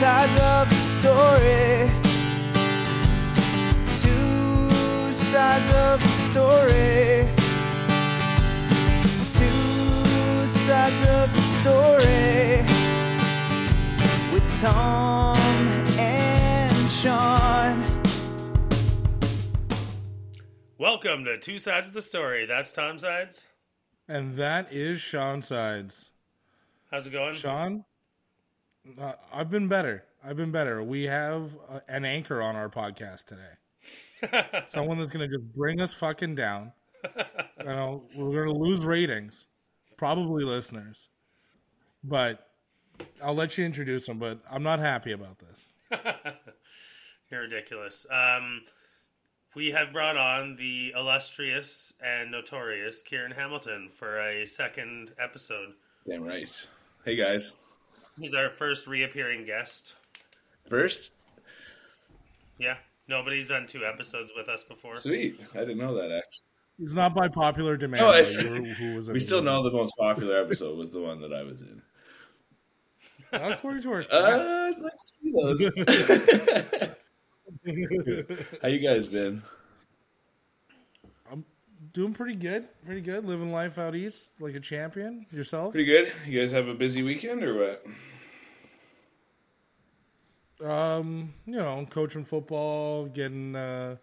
sides of the story. Two sides of the story. Two sides of the story. With Tom and Sean. Welcome to Two Sides of the Story. That's Tom Sides. And that is Sean Sides. How's it going? Sean, uh, I've been better. I've been better. We have uh, an anchor on our podcast today. Someone that's going to just bring us fucking down. You know, we're going to lose ratings, probably listeners. But I'll let you introduce him. But I'm not happy about this. You're ridiculous. Um, we have brought on the illustrious and notorious Kieran Hamilton for a second episode. Damn right. Hey guys. He's our first reappearing guest. First? Yeah, nobody's done two episodes with us before. Sweet. I didn't know that actually. It's not by popular demand. No, I though. see. You were- who was We still know the most popular episode was the one that I was in. Not according to our stats. Uh, I'd like to see those. How you guys been? Doing pretty good. Pretty good. Living life out east like a champion. Yourself? Pretty good. You guys have a busy weekend or what? Um, you know, coaching football, getting uh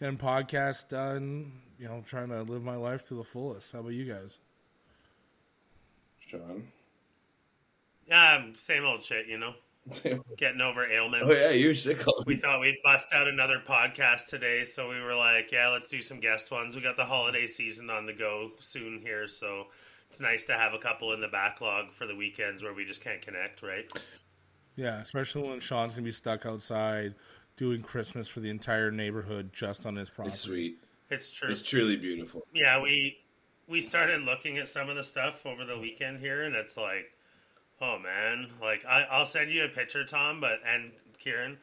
getting podcasts done, you know, trying to live my life to the fullest. How about you guys? Sean. Um, same old shit, you know. Getting over ailments. Oh yeah, you're sick. all We thought we'd bust out another podcast today, so we were like, yeah, let's do some guest ones. We got the holiday season on the go soon here, so it's nice to have a couple in the backlog for the weekends where we just can't connect, right? Yeah, especially when Sean's gonna be stuck outside doing Christmas for the entire neighborhood just on his property. It's sweet. It's true. It's truly beautiful. yeah, we we started looking at some of the stuff over the weekend here, and it's like, oh man, like I, I'll send you a picture, Tom, but and Kieran,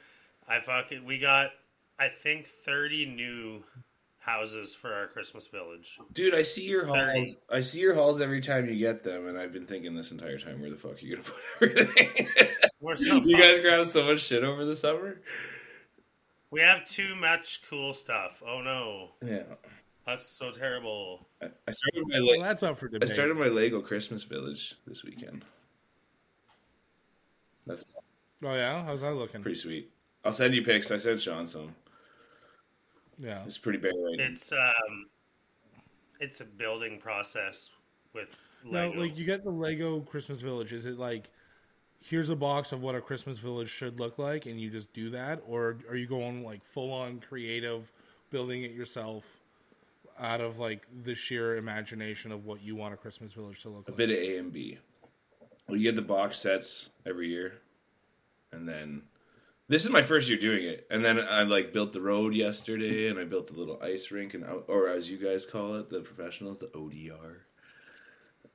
I fucking we got I think thirty new houses for our Christmas village. Dude, I see your Thirty. halls. I see your halls every time you get them, and I've been thinking this entire time, where the fuck are you gonna put everything? We're so you guys fucked. grab so much shit over the summer. We have too much cool stuff. Oh no, Yeah, that's so terrible. I, I started my Well, that's up for debate. I started my Lego Christmas village this weekend. That's oh yeah, how's that looking? pretty sweet. I'll send you pics. I sent Sean some. Yeah, It's pretty bare right now. It's um, it's a building process with no, like you get the Lego Christmas Village. Is it like here's a box of what a Christmas village should look like, and you just do that, or are you going like full on creative, building it yourself? Out of like the sheer imagination of what you want a Christmas village to look a like. A bit of A and B. Well, you get the box sets every year, and then this is my first year doing it. And then I like built the road yesterday, and I built the little ice rink, and or as you guys call it, the professionals, the ODR.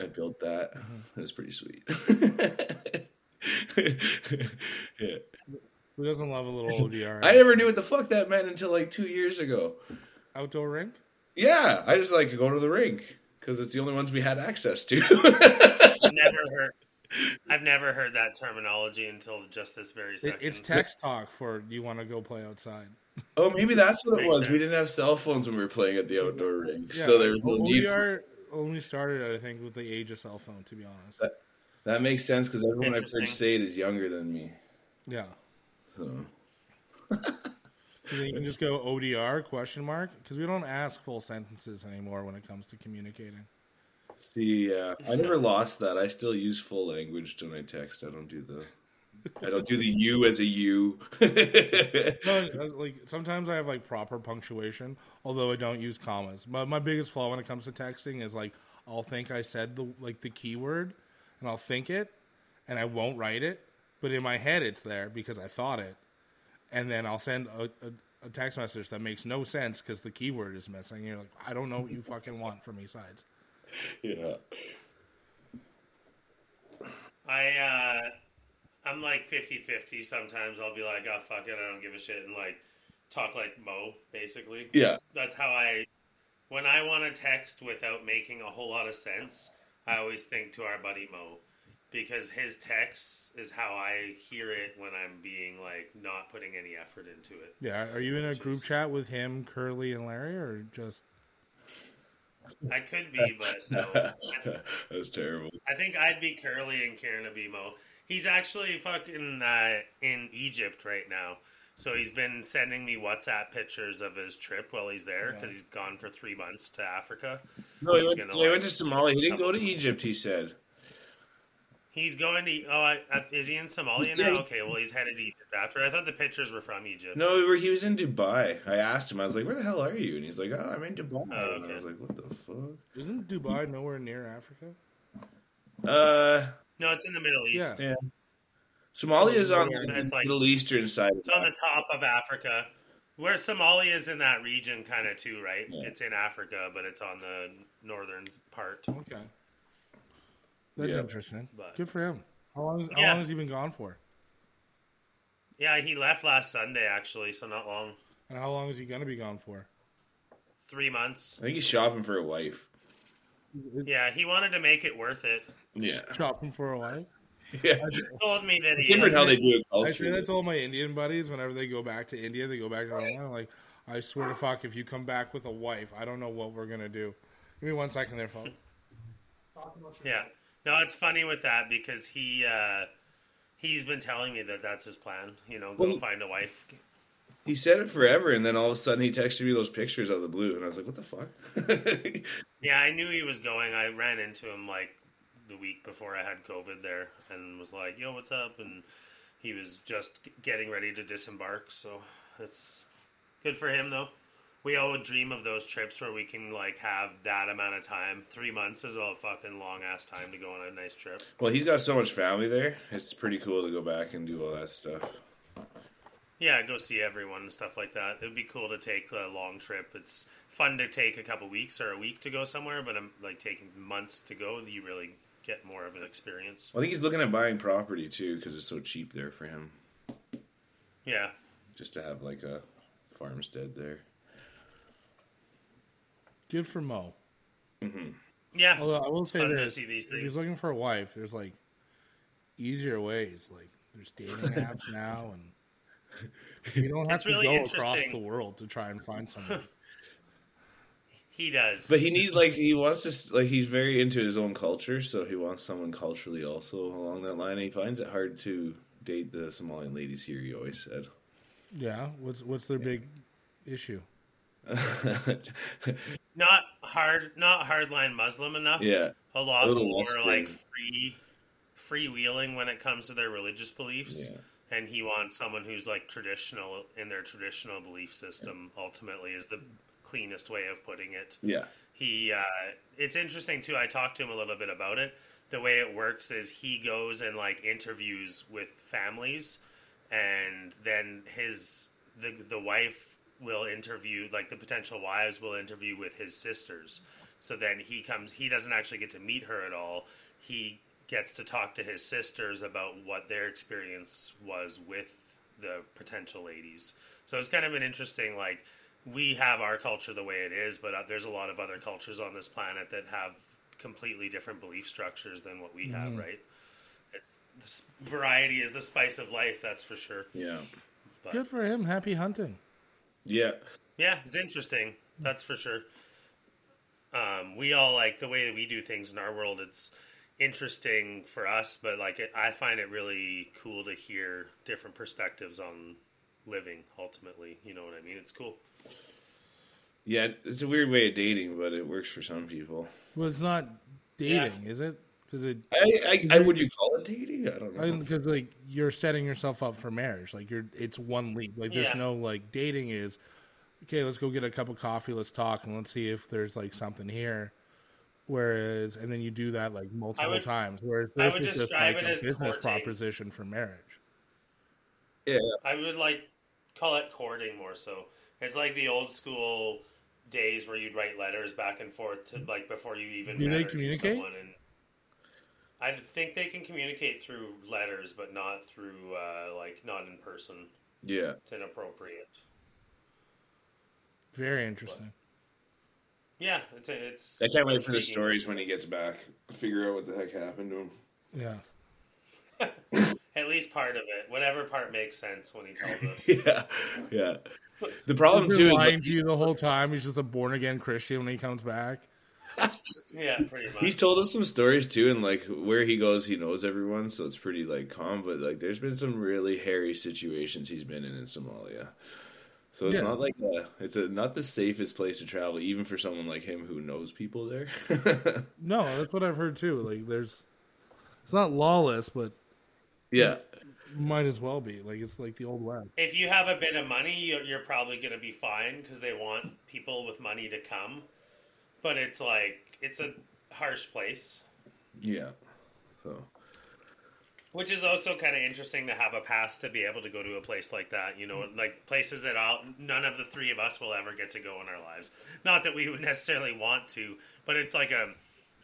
I built that. Mm-hmm. It was pretty sweet. yeah. Who doesn't love a little ODR? I never knew what the fuck that meant until like two years ago. outdoor rink. Yeah, I just like go to the rink because it's the only ones we had access to. Never heard. I've never heard that terminology until just this very It, second. it's text talk for you want to go play outside. oh, maybe that's what it Makes was. We didn't have cell phones when we were playing at the outdoor rink, Yeah, so there was no O- need. For, ODR only started, I think, with the age of cell phone. To be honest, that makes sense because everyone I've heard say it is younger than me. yeah. So 'Cause then you can just go ODR question mark because we don't ask full sentences anymore when it comes to communicating. See, uh, I never lost that. I still use full language when I text. I don't do the. I don't do the U as a U. No, like sometimes I have like proper punctuation, although I don't use commas. My my biggest flaw when it comes to texting is like I'll think I said the like the keyword, and I'll think it, and I won't write it, but in my head it's there because I thought it, and then I'll send a, a, a text message that makes no sense because the keyword is missing. You're like, I don't know what you fucking want from me, sides. yeah. I uh, I'm like 50-50. Sometimes I'll be like, oh fuck it, I don't give a shit, and like talk like Mo, basically. Yeah. That's how I. When I want to text without making a whole lot of sense, I always think to our buddy Mo, because his text is how I hear it when I'm being like not putting any effort into it. Yeah, are you in a group is- chat with him, Curly, and Larry, or just? I could be, but no. that was terrible. I think I'd be Curly and Kieran would be Mo. He's actually fucking uh, in Egypt right now. So he's been sending me WhatsApp pictures of his trip while he's there because he's gone for three months to Africa. No, he He's went, gonna, he like, went to Somalia. He didn't go to Egypt. He said. He's going to. Oh, I, I- is he in Somalia now? Yeah, he- Okay, well he's headed to Egypt after. I thought the pictures were from Egypt. No, we were, he was in Dubai. I asked him. I was like, "Where the hell are you?" And he's like, "Oh, I'm in Dubai." Oh, And I was like, "What the fuck?" Isn't Dubai nowhere near Africa? Uh, No, it's in the Middle East. Yeah. yeah. Somalia is on the It's like- Middle Eastern side. It's on the top of Africa. Where Somalia is in that region, kind of too, right? Yeah. It's in Africa, but it's on the northern part. Okay, that's Yeah. interesting. But- Good for him. How long? Is, how Yeah. long has he been gone for? Yeah, he left last Sunday, actually, so not long. And how long is he going to be gone for? Three months. I think he's shopping for a wife. Yeah, he wanted to make it worth it. Yeah, Shopping for a wife? yeah. Told me that It's he different how they do it I say that to all my Indian buddies whenever they go back to India. They go back to Rwanda. Like, I swear to fuck, if you come back with a wife, I don't know what we're gonna do. Give me one second there, folks. Yeah. No, it's funny with that because he uh, he's been telling me that that's his plan. You know, go Well, he- find a wife. He said it forever, and then all of a sudden he texted me those pictures out of the blue, and I was like, "What the fuck?" Yeah, I knew he was going. I ran into him like the week before I had COVID there, and was like, "Yo, what's up?" And he was just getting ready to disembark. So it's good for him, though. We all would dream of those trips where we can like have that amount of time. Three months is a fucking long ass time to go on a nice trip. well, he's got so much family there. It's pretty cool to go back and do all that stuff. Yeah, go see everyone and stuff like that. It would be cool to take a long trip. It's fun to take a couple weeks or a week to go somewhere, but I'm like taking months to go. You really get more of an experience. Well, I think he's looking at buying property too because it's so cheap there for him, Yeah, just to have like a farmstead there. Good for Mo. Mm-hmm. yeah. Although I will say Fun this: if he's looking for a wife, there's like easier ways. Like there's dating apps now, and you don't have It's to really go across the world to try and find someone. He does. But he needs like he wants to like he's very into his own culture, so he wants someone culturally also along that line. And he finds it hard to date the Somalian ladies here. He always said. yeah. What's what's their big issue? not hard, not hardline Muslim enough. yeah, a lot more like free, freewheeling when it comes to their religious beliefs. Yeah. And he wants someone who's like traditional in their traditional belief system. Ultimately, is the cleanest way of putting it. yeah, he uh, it's interesting too i talked to him a little bit about it the way it works is he goes and like interviews with families and then his the the wife will interview like the potential wives will interview with his sisters so then he comes he doesn't actually get to meet her at all he gets to talk to his sisters about what their experience was with the potential ladies so it's kind of an interesting like we have our culture the way it is, but uh, there's a lot of other cultures on this planet that have completely different belief structures than what we have, right? It's this variety is the spice of life, that's for sure. yeah, But Good for him. Happy hunting. Yeah. yeah, it's interesting, that's for sure. Um, we all like the way that we do things in our world. It's interesting for us, but like it, I find it really cool to hear different perspectives on living. Ultimately, you know what I mean? It's cool. Yeah, it's a weird way of dating, but it works for some people. Well, it's not dating, is it? Because it I, I, I would you call it dating? I don't know. because like you're setting yourself up for marriage. Like you're, it's one leap. Like there's Yeah. no like dating is. Okay, let's go get a cup of coffee. Let's talk and let's see if there's like something here. Whereas, and then you do that like multiple would- times. Whereas I this is just like a business courting. proposition for marriage. yeah, I would like call it courting more so. It's like the old school days where you'd write letters back and forth to like before you even Do they communicate? someone. And I think they can communicate through letters, but not through uh, like not in person. yeah. It's inappropriate. Very interesting. Yeah, it's it's. I can't wait for the stories when he gets back. Figure out what the heck happened to him. Yeah. At least part of it. Whatever part makes sense when he told us. yeah, yeah. The problem He's too been is lying like, to you the whole time. He's just a born again Christian when he comes back. Yeah, pretty much. he's told us some stories too, and like where he goes, he knows everyone, so it's pretty like calm. But like, there's been some really hairy situations he's been in in Somalia. So it's Yeah. not like a, it's a, not the safest place to travel, even for someone like him who knows people there. No, that's what I've heard too. Like, there's, it's not lawless, but yeah, might as well be. Like, it's like the old west. if you have a bit of money, you're, you're probably going to be fine because they want people with money to come. But it's like it's a harsh place, yeah. So which is also kind of interesting to have a pass to be able to go to a place like that. You know, like places that all, none of the three of us will ever get to go in our lives. Not that we would necessarily want to, but it's like a,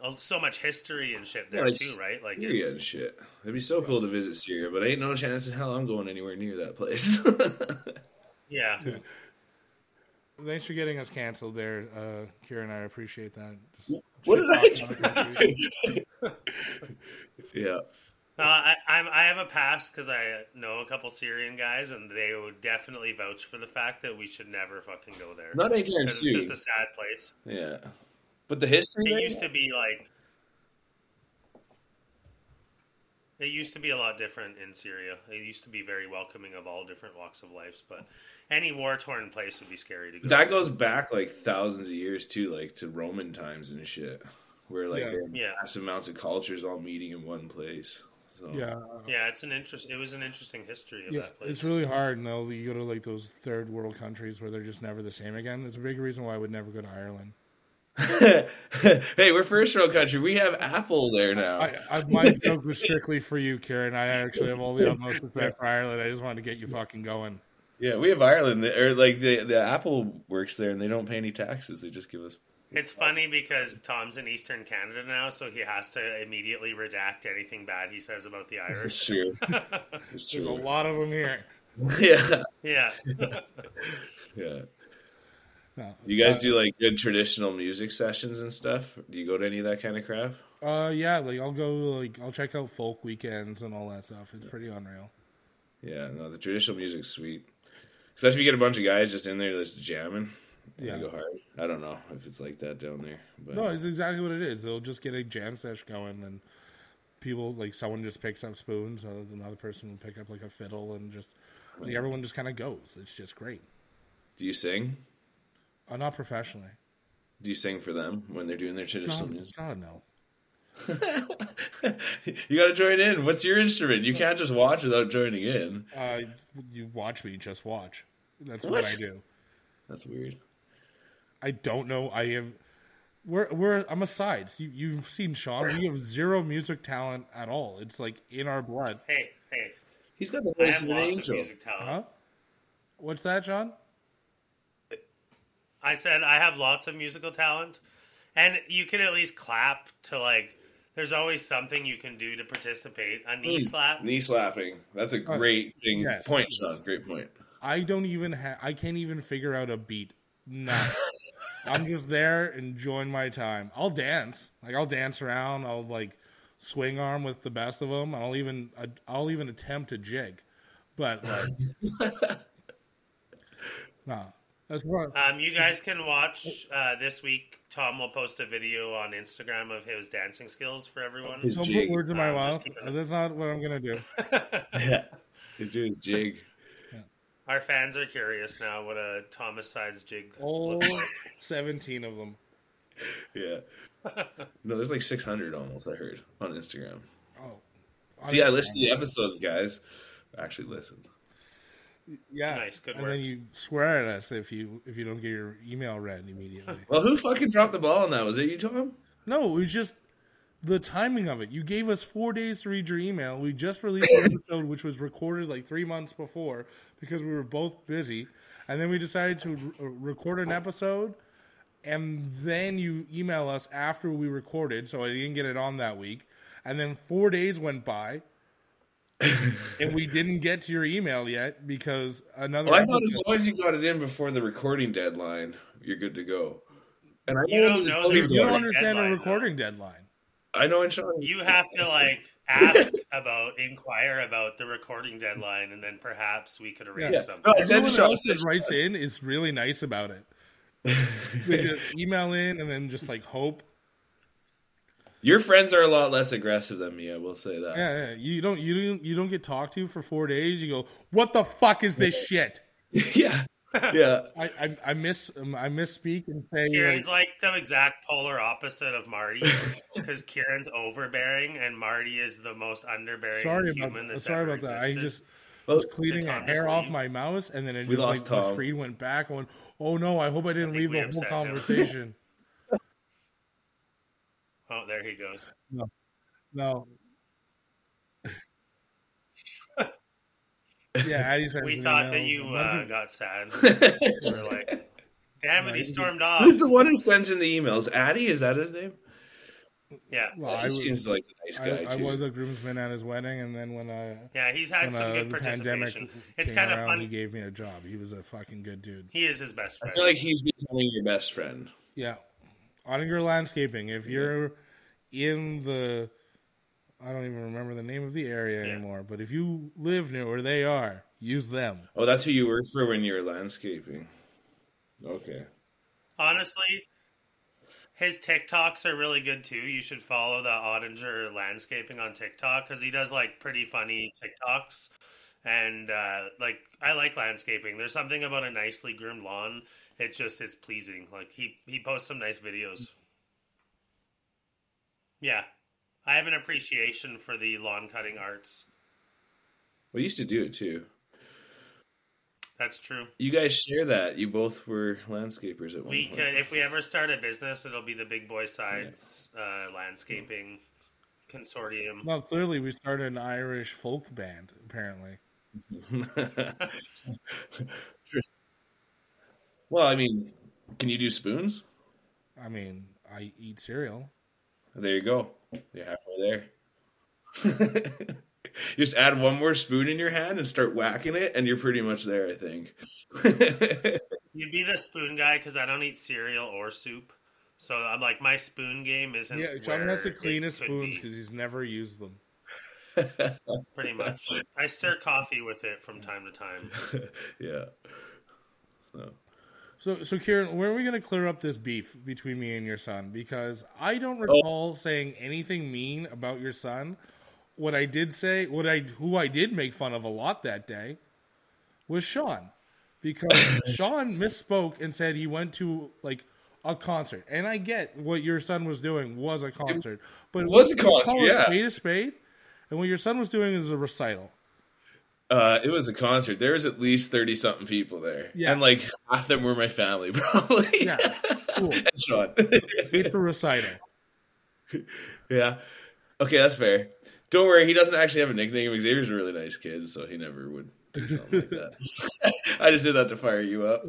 a so much history and shit there Yeah, like too, right? Like Syria it's and shit. It'd be so cool to visit Syria, but ain't no chance in hell I'm going anywhere near that place. yeah. Thanks for getting us canceled there, uh, Kieran. I appreciate that. Just what did I talking on the country. do? yeah. No, I, I'm, I have a pass because I know a couple Syrian guys, and they would definitely vouch for the fact that we should never fucking go there. Not anytime 'Cause soon. it's just a sad place. Yeah. But the history It used to be like. It used to be a lot different in Syria. It used to be very welcoming of all different walks of life, but any war torn place would be scary to go. that goes back like thousands of years too, like to Roman times and shit. Where like Yeah. they had Yeah. massive amounts of cultures all meeting in one place. So Yeah, yeah, it's an interest. It was an interesting history of yeah. that place. It's really hard. No, you go to like those third world countries where they're just never the same again. It's a big reason why I would never go to Ireland. hey, we're first world country. We have Apple there now. I, I, my joke was strictly for you, Karen. I actually have all the utmost respect for Ireland. I just wanted to get you fucking going. yeah, we have Ireland, or like the the Apple works there, and they don't pay any taxes. They just give us. It's funny because Tom's in Eastern Canada now, so he has to immediately redact anything bad he says about the It's Irish. true. It's There's a lot of them here. yeah, yeah. yeah. No. Do you guys Uh, do like good traditional music sessions and stuff? Do you go to any of that kind of crap? Uh, yeah, like I'll go, like I'll check out folk weekends and all that stuff. It's pretty unreal. Yeah, no, the traditional music's sweet. Especially if you get a bunch of guys just in there just jamming. Yeah. Go hard. I don't know if it's like that down there. But No, it's exactly what it is. They'll just get a jam sesh going, and people like someone just picks up spoons, and another person will pick up like a fiddle, and just like everyone just kind of goes. It's just great. do you sing? Uh, not professionally. Do you sing for them when they're doing their traditional God, music? God no. you got to join in. What's your instrument? You can't just watch without joining in. Uh, you watch me, just watch. That's What? what I do. That's weird. I don't know. I have. We're we're. I'm a sides. You you've seen Sean. We have zero music talent at all. It's like in our blood. Hey, hey. He's got the voice of an lots of angel. music talent. Huh? What's that, Sean? I said I have lots of musical talent, and you can at least clap to like. There's always something you can do to participate. A knee Mm. slap. Knee slapping. That's a great thing. yes. Point, Sean. Great point. I don't even have. I can't even figure out a beat. No. I'm just there enjoying my time. I'll dance. Like I'll dance around. I'll like swing arm with the best of them. I'll even I'll even attempt a jig. But like, no, that's what. Um, you guys can watch uh, this week. Tom will post a video on Instagram of his dancing skills for everyone. His Don't jig. put words in my Um, mouth. That's not what I'm gonna do. Yeah. He's doing his jig. Our fans are curious now what a Thomas Sides jig All looks like. 17 of them. Yeah. No, there's like 600 almost, I heard, on Instagram. Oh, See, I listened to the episodes, guys. I actually listened. Yeah, Nice, good and work. then you swear at us if you if you don't get your email read immediately. Well, who fucking dropped the ball on that? Was it you, Tom? no, it was just the timing of it. You gave us four days to read your email. We just released an episode which was recorded like three months before because we were both busy, and then we decided to re- uh, record an episode. And then you email us after we recorded, so I didn't get it on that week. And then four days went by, and we didn't get to your email yet because another. Well, I thought as long as you got it in before the recording deadline, you're good to go. And I You don't know recording You don't deadline- understand a deadline, recording deadline. I know in Sean. You have to like ask about, inquire about the recording deadline, and then perhaps we could arrange Yeah. something. No, I said Everyone Sean. else that writes in is really nice about it. They just email in and then just like hope. Your friends are a lot less aggressive than me. I will say that. Yeah, yeah. You don't you don't you don't get talked to for four days. You go, what the fuck is this shit? yeah, yeah. I I, I miss I misspeak and say like, Kieran's like the exact polar opposite of Marty because Kieran's overbearing and Marty is the most underbearing sorry human about that's sorry ever about that. I just Well, was cleaning Did a hair off my mouse and then it We just lost like the screen went back. Going, oh no! I hope I didn't think leave we the whole conversation. Oh, there he goes. No. No. yeah, Addie sent We thought that you uh, got sad. we were like, damn it, he stormed off. Who's the one who sends in the emails? Addy, is that his name? Yeah, well, he I was, seems like a nice guy I too. was a groomsman at his wedding, and then when I yeah, he's had some uh, good the pandemic participation. It's came kind of around, fun. he gave me a job. He was a fucking good dude. He is his best friend. I feel like he's becoming your best friend. Yeah, Ottinger Landscaping. If you're in the, I don't even remember the name of the area Yeah. anymore. But if you live near where they are, use them. Oh, that's who you worked for when you were landscaping. Okay. Honestly, his TikToks are really good too. You should follow the Ottinger Landscaping on TikTok because he does like pretty funny TikToks. And uh, like, I like landscaping. There's something about a nicely groomed lawn. It just it's pleasing. Like he he posts some nice videos. Yeah, I have an appreciation for the lawn cutting arts. We used to do it too. That's true. You guys share that. You both were landscapers at one We point. could, if we ever start a business, it'll be the Big Boy Sides uh, Landscaping Consortium. Well, clearly we started an Irish folk band. Apparently, well, I mean, can you do spoons? I mean, I eat cereal. There you go. You're halfway there. Just add one more spoon in your hand and start whacking it, and you're pretty much there, I think. You'd be the spoon guy because I don't eat cereal or soup. So I'm like, my spoon game isn't. Yeah, John where has the it cleanest could spoons be, because he's never used them. pretty much. I stir coffee with it from time to time. yeah. So, so so Kieran, when are we going to clear up this beef between me and your son? Because I don't Oh. recall saying anything mean about your son. What I did say, what I who I did make fun of a lot that day, was Sean, because Sean misspoke and said he went to like a concert, and I get what your son was doing was a concert, but was a concert, yeah. spade a spade, and what your son was doing is a recital. Uh, it was a concert. There was at least thirty something people there, Yeah. and like half of them were my family, probably. Yeah, cool. Sean. It's a recital. yeah. Okay, that's fair. Don't worry, he doesn't actually have a nickname. Xavier's a really nice kid, so he never would do something like that. I just did that to fire you up.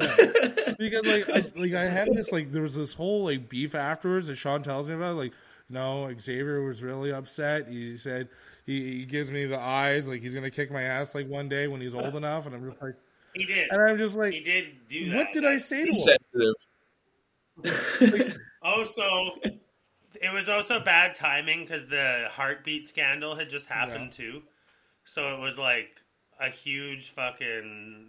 because like I, like I had this like there was this whole like beef afterwards that Sean tells me about. Like, no, Xavier was really upset. He said he, he gives me the eyes like he's gonna kick my ass like one day when he's old enough, and I'm just like, He did. and I'm just like, He did do that. what did I say to He's him? Also, oh, it was also bad timing because the heartbeat scandal had just happened too. So it was like a huge fucking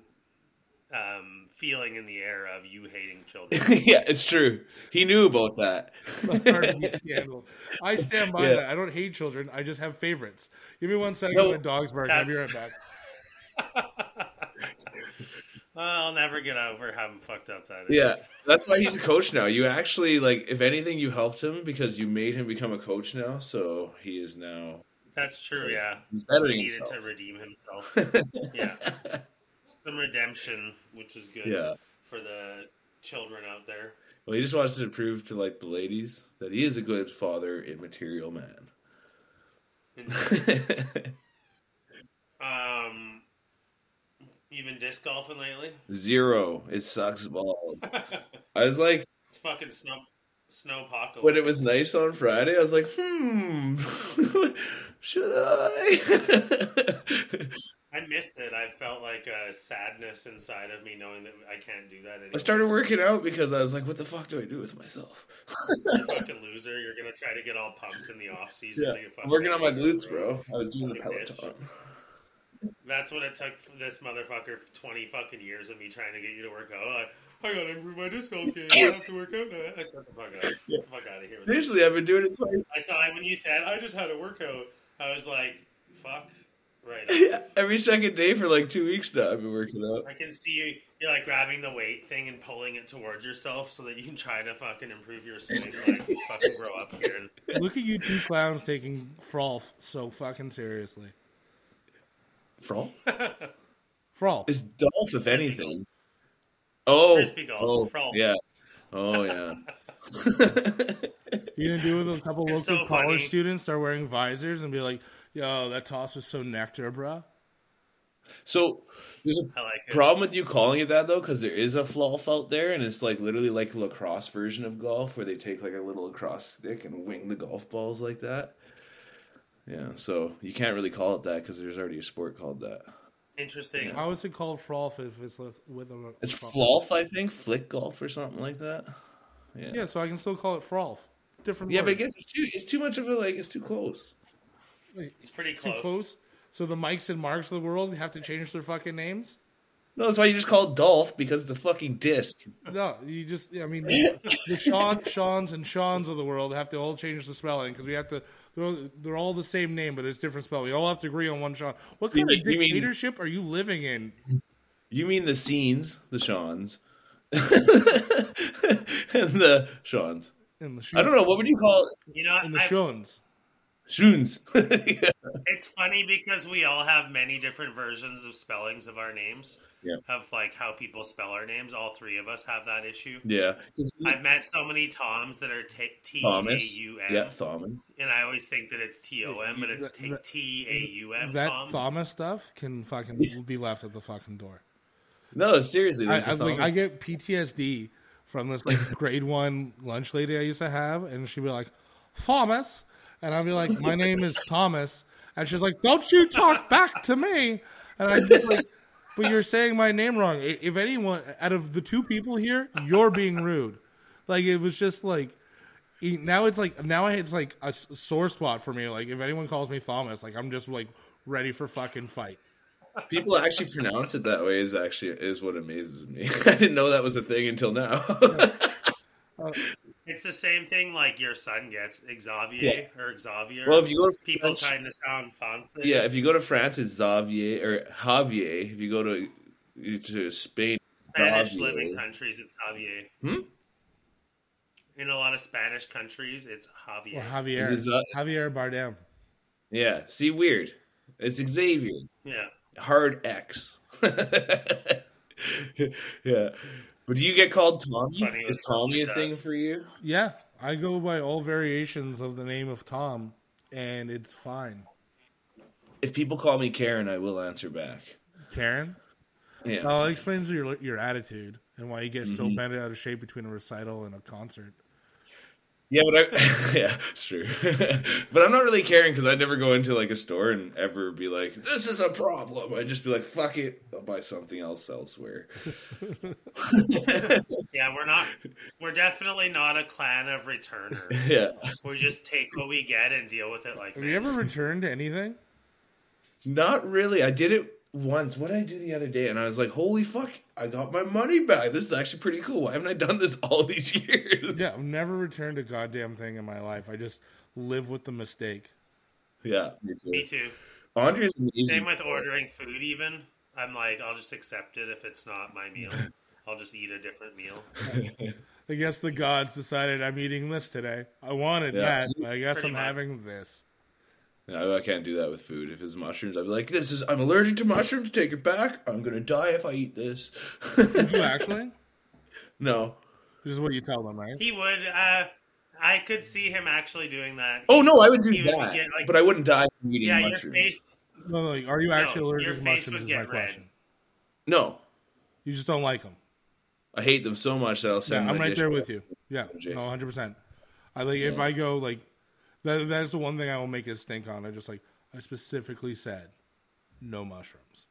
um, feeling in the air of you hating children. yeah, it's true. He knew about that. I stand by Yeah. that. I don't hate children. I just have favorites. Give me one second. No, the dog's barking. I'll be right back. I'll never get over how fucked up that is. Yeah, that's why he's a coach now. You actually like, if anything, you helped him because you made him become a coach now. So he is now That's true. Yeah, he's he bettering needed himself. to redeem himself. Yeah, some redemption, which is good Yeah. for the children out there. Well, he just wants to prove to like the ladies that he is a good father and material man. Um, you been disc golfing lately? Zero. It sucks balls. I was like, It's fucking snow snow apocalypse. when it was nice on Friday, I was like, hmm, should I? I miss it. I felt like a sadness inside of me knowing that I can't do that anymore. I started working out because I was like, "What the fuck do I do with myself?" you fucking loser. You're gonna try to get all pumped in the off season. yeah, to working on my glutes, bro. I was doing the. Peloton. That's what it took for this motherfucker 20 fucking years of me trying to get you to work out. I, I gotta improve my disc golf game. I have to work out now. I shut the fuck up. Get the fuck out of here. Seriously, I've been doing it twice. I saw it when you said I just had a workout. I was like, fuck. Right. on. Every second day for like two weeks now, I've been working out. I can see you. You're like grabbing the weight thing and pulling it towards yourself so that you can try to fucking improve your swing. Like, fucking grow up, Kieran. Look at you two clowns taking Frolf so fucking seriously. Frol? Frolf. It's Dolph, if anything. Oh, Frisbee golf, oh, Frol. yeah. Oh, yeah. You gonna do with a couple It's local so college funny. students start wearing visors and be like, "Yo, that toss was so nectar, bruh." so there's a I like it. problem with you calling it that though, because there is a Flolf out there, and it's like literally like a lacrosse version of golf, where they take like a little lacrosse stick and wing the golf balls like that. Yeah, so you can't really call it that because there's already a sport called that. Interesting. How is it called Frolf if it's with, with a? It's Flolf, I think, flick golf or something like that. Yeah, Yeah, so I can still call it Frolf. Different. yeah, word. but again, it's too it's too much of a like it's too close. It's pretty too close. close. So the Mikes and Marks of the world have to change their fucking names. No, that's why you just call it Dolph because it's a fucking disc. No, you just. I mean, the Sean, Sean's, and Sean's of the world have to all change the spelling because we have to. They're all, they're all the same name, but it's different spelling. We all have to agree on one Sean. What kind You of mean- you mean- are you living in? You mean the scenes, the Seans, and the Seans. In the I don't know what would you call it? You know, In the I- Seans. Shoons. it's funny because we all have many different versions of spellings of our names. Yeah. Of like how people spell our names. All three of us have that issue. yeah, I've met so many Toms that are t- T A Thomas. U M. Yeah, Thomas. And I always think that it's T O M, but it's That- that- T A U M. That Tom. Thomas stuff can fucking be left at the fucking door. No, seriously. I, There's I, a like, I get PTSD from this like grade one lunch lady I used to have, and she'd be like, Thomas, and I'd be like, my name is Thomas, and she's like, don't you talk back to me, and I'm just like, but you're saying my name wrong. If anyone out of the two people here, you're being rude. Like it was just like. Now it's like now it's like a sore spot for me. Like if anyone calls me Thomas, like I'm just like ready for fucking fight. People actually pronounce it that way. Is actually is what amazes me. I didn't know that was a thing until now. Uh, It's the same thing like your son gets Xavier or Xavier. well, if you go to people French, trying to sound constant. yeah, if you go to France, it's Xavier or Javier. If you go to to Spain, Spanish Xavier. living countries, it's Javier. Hmm? In a lot of Spanish countries, it's Javier. Well, Javier, Is it Za- Javier Bardem. yeah. See, weird. It's Xavier. yeah. hard X. yeah. But do you get called Tommy? Funny Is Tommy a thing for you? Yeah, I go by all variations of the name of Tom, and it's fine. If people call me Karen, I will answer back. Karen, Yeah. well, it explains your your attitude and why you get so Mm-hmm. bent out of shape between a recital and a concert. Yeah, but I, yeah, it's true. but I'm not really caring because I'd never go into like a store and ever be like, "This is a problem." I'd just be like, "Fuck it, I'll buy something else elsewhere." Yeah, we're not. We're definitely not a clan of returners. yeah, we just take what we get and deal with it like Have men. you ever returned anything? not really. I did it once. What did I do the other day? And I was like, "Holy fuck, I got my money back. This is actually pretty cool. Why haven't I done this all these years?" Yeah, I've never returned a goddamn thing in my life. I just live with the mistake. yeah. Me too. Me too. Andre's amazing. Same with ordering food. Even I'm like, I'll just accept it if it's not my meal. I'll just eat a different meal. I guess the gods decided I'm eating this today. I wanted Yeah. that. I guess Pretty I'm much. having this. No, I can't do that with food. If it's mushrooms, I'd be like, "This is I'm allergic to mushrooms. Take it back. I'm gonna die if I eat this." Did you actually? no. This is what you tell them, right? He would. Uh, I could see him actually doing that. Oh no, I would do He would that, get, like- but I wouldn't die from eating yeah, your mushrooms. face. No, no, like, are you actually No, allergic to mushrooms? Is my red. question. No, You just don't like them. I hate them so much that I'll Yeah, send. I'm my right dish there with you. Yeah, no, 100. percent I like if I go like that. That's the one thing I will make it stink on. I just like I specifically said no mushrooms,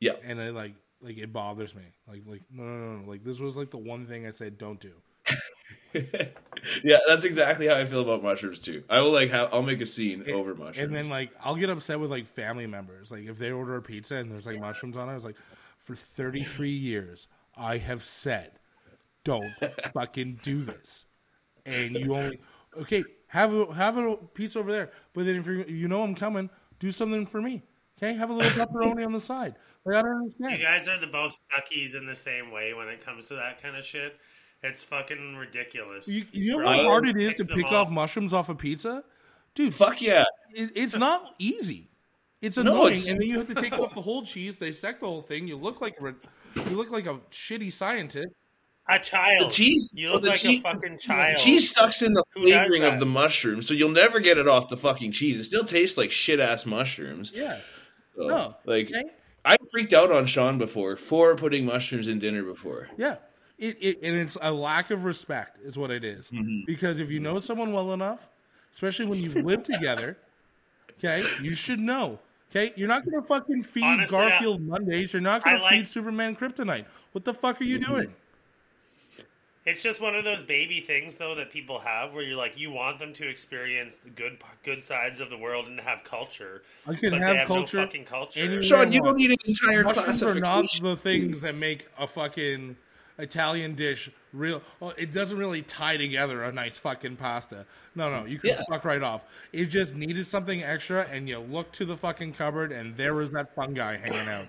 Yeah. and I like like it bothers me. Like like no no no no. Like this was like the one thing I said don't do. yeah, that's exactly how I feel about mushrooms too. I will like have I'll make a scene over mushrooms. And then like I'll get upset with like family members. Like if they order a pizza and there's like mushrooms on it, I was like, for 33 years I have said, don't fucking do this. And you only okay have a have a pizza over there. But then if you you know I'm coming, do something for me. Okay, have a little pepperoni on the side. Like I don't understand. You guys are the both suckies in the same way when it comes to that kind of shit. It's fucking ridiculous. You, you know Bro, how hard it is to pick off. off mushrooms off a pizza, dude. Fuck yeah. it, it's not easy. It's No, annoying, it's- and then you have to take off the whole cheese, They dissect the whole thing. You look like a, you look like a shitty scientist. A child. The cheese You look the like cheese- a fucking child. Cheese sucks in the Who flavoring of the mushroom, so you'll never get it off the fucking cheese. It still tastes like shit ass mushrooms. Yeah, So, No, like okay. I freaked out on Sean before for putting mushrooms in dinner before. yeah. It, it and it's a lack of respect is what it is. Mm-hmm. Because if you know someone well enough, especially when you've lived together, okay, you should know. Okay, you're not going to fucking feed Honestly, I- Garfield Mondays. You're not going I to like- feed Superman Kryptonite. What the fuck are you mm-hmm. doing? It's just one of those baby things, though, that people have where you're like, you want them to experience the good good sides of the world and have culture. I can but have they have culture no fucking culture. Sean, you I don't need an entire mushrooms are not the things that make a fucking Italian dish real. Well, it doesn't really tie together a nice fucking pasta. No, no, you can Yeah. fuck right off. It just needed something extra, and you look to the fucking cupboard, and there was that fungi hanging out.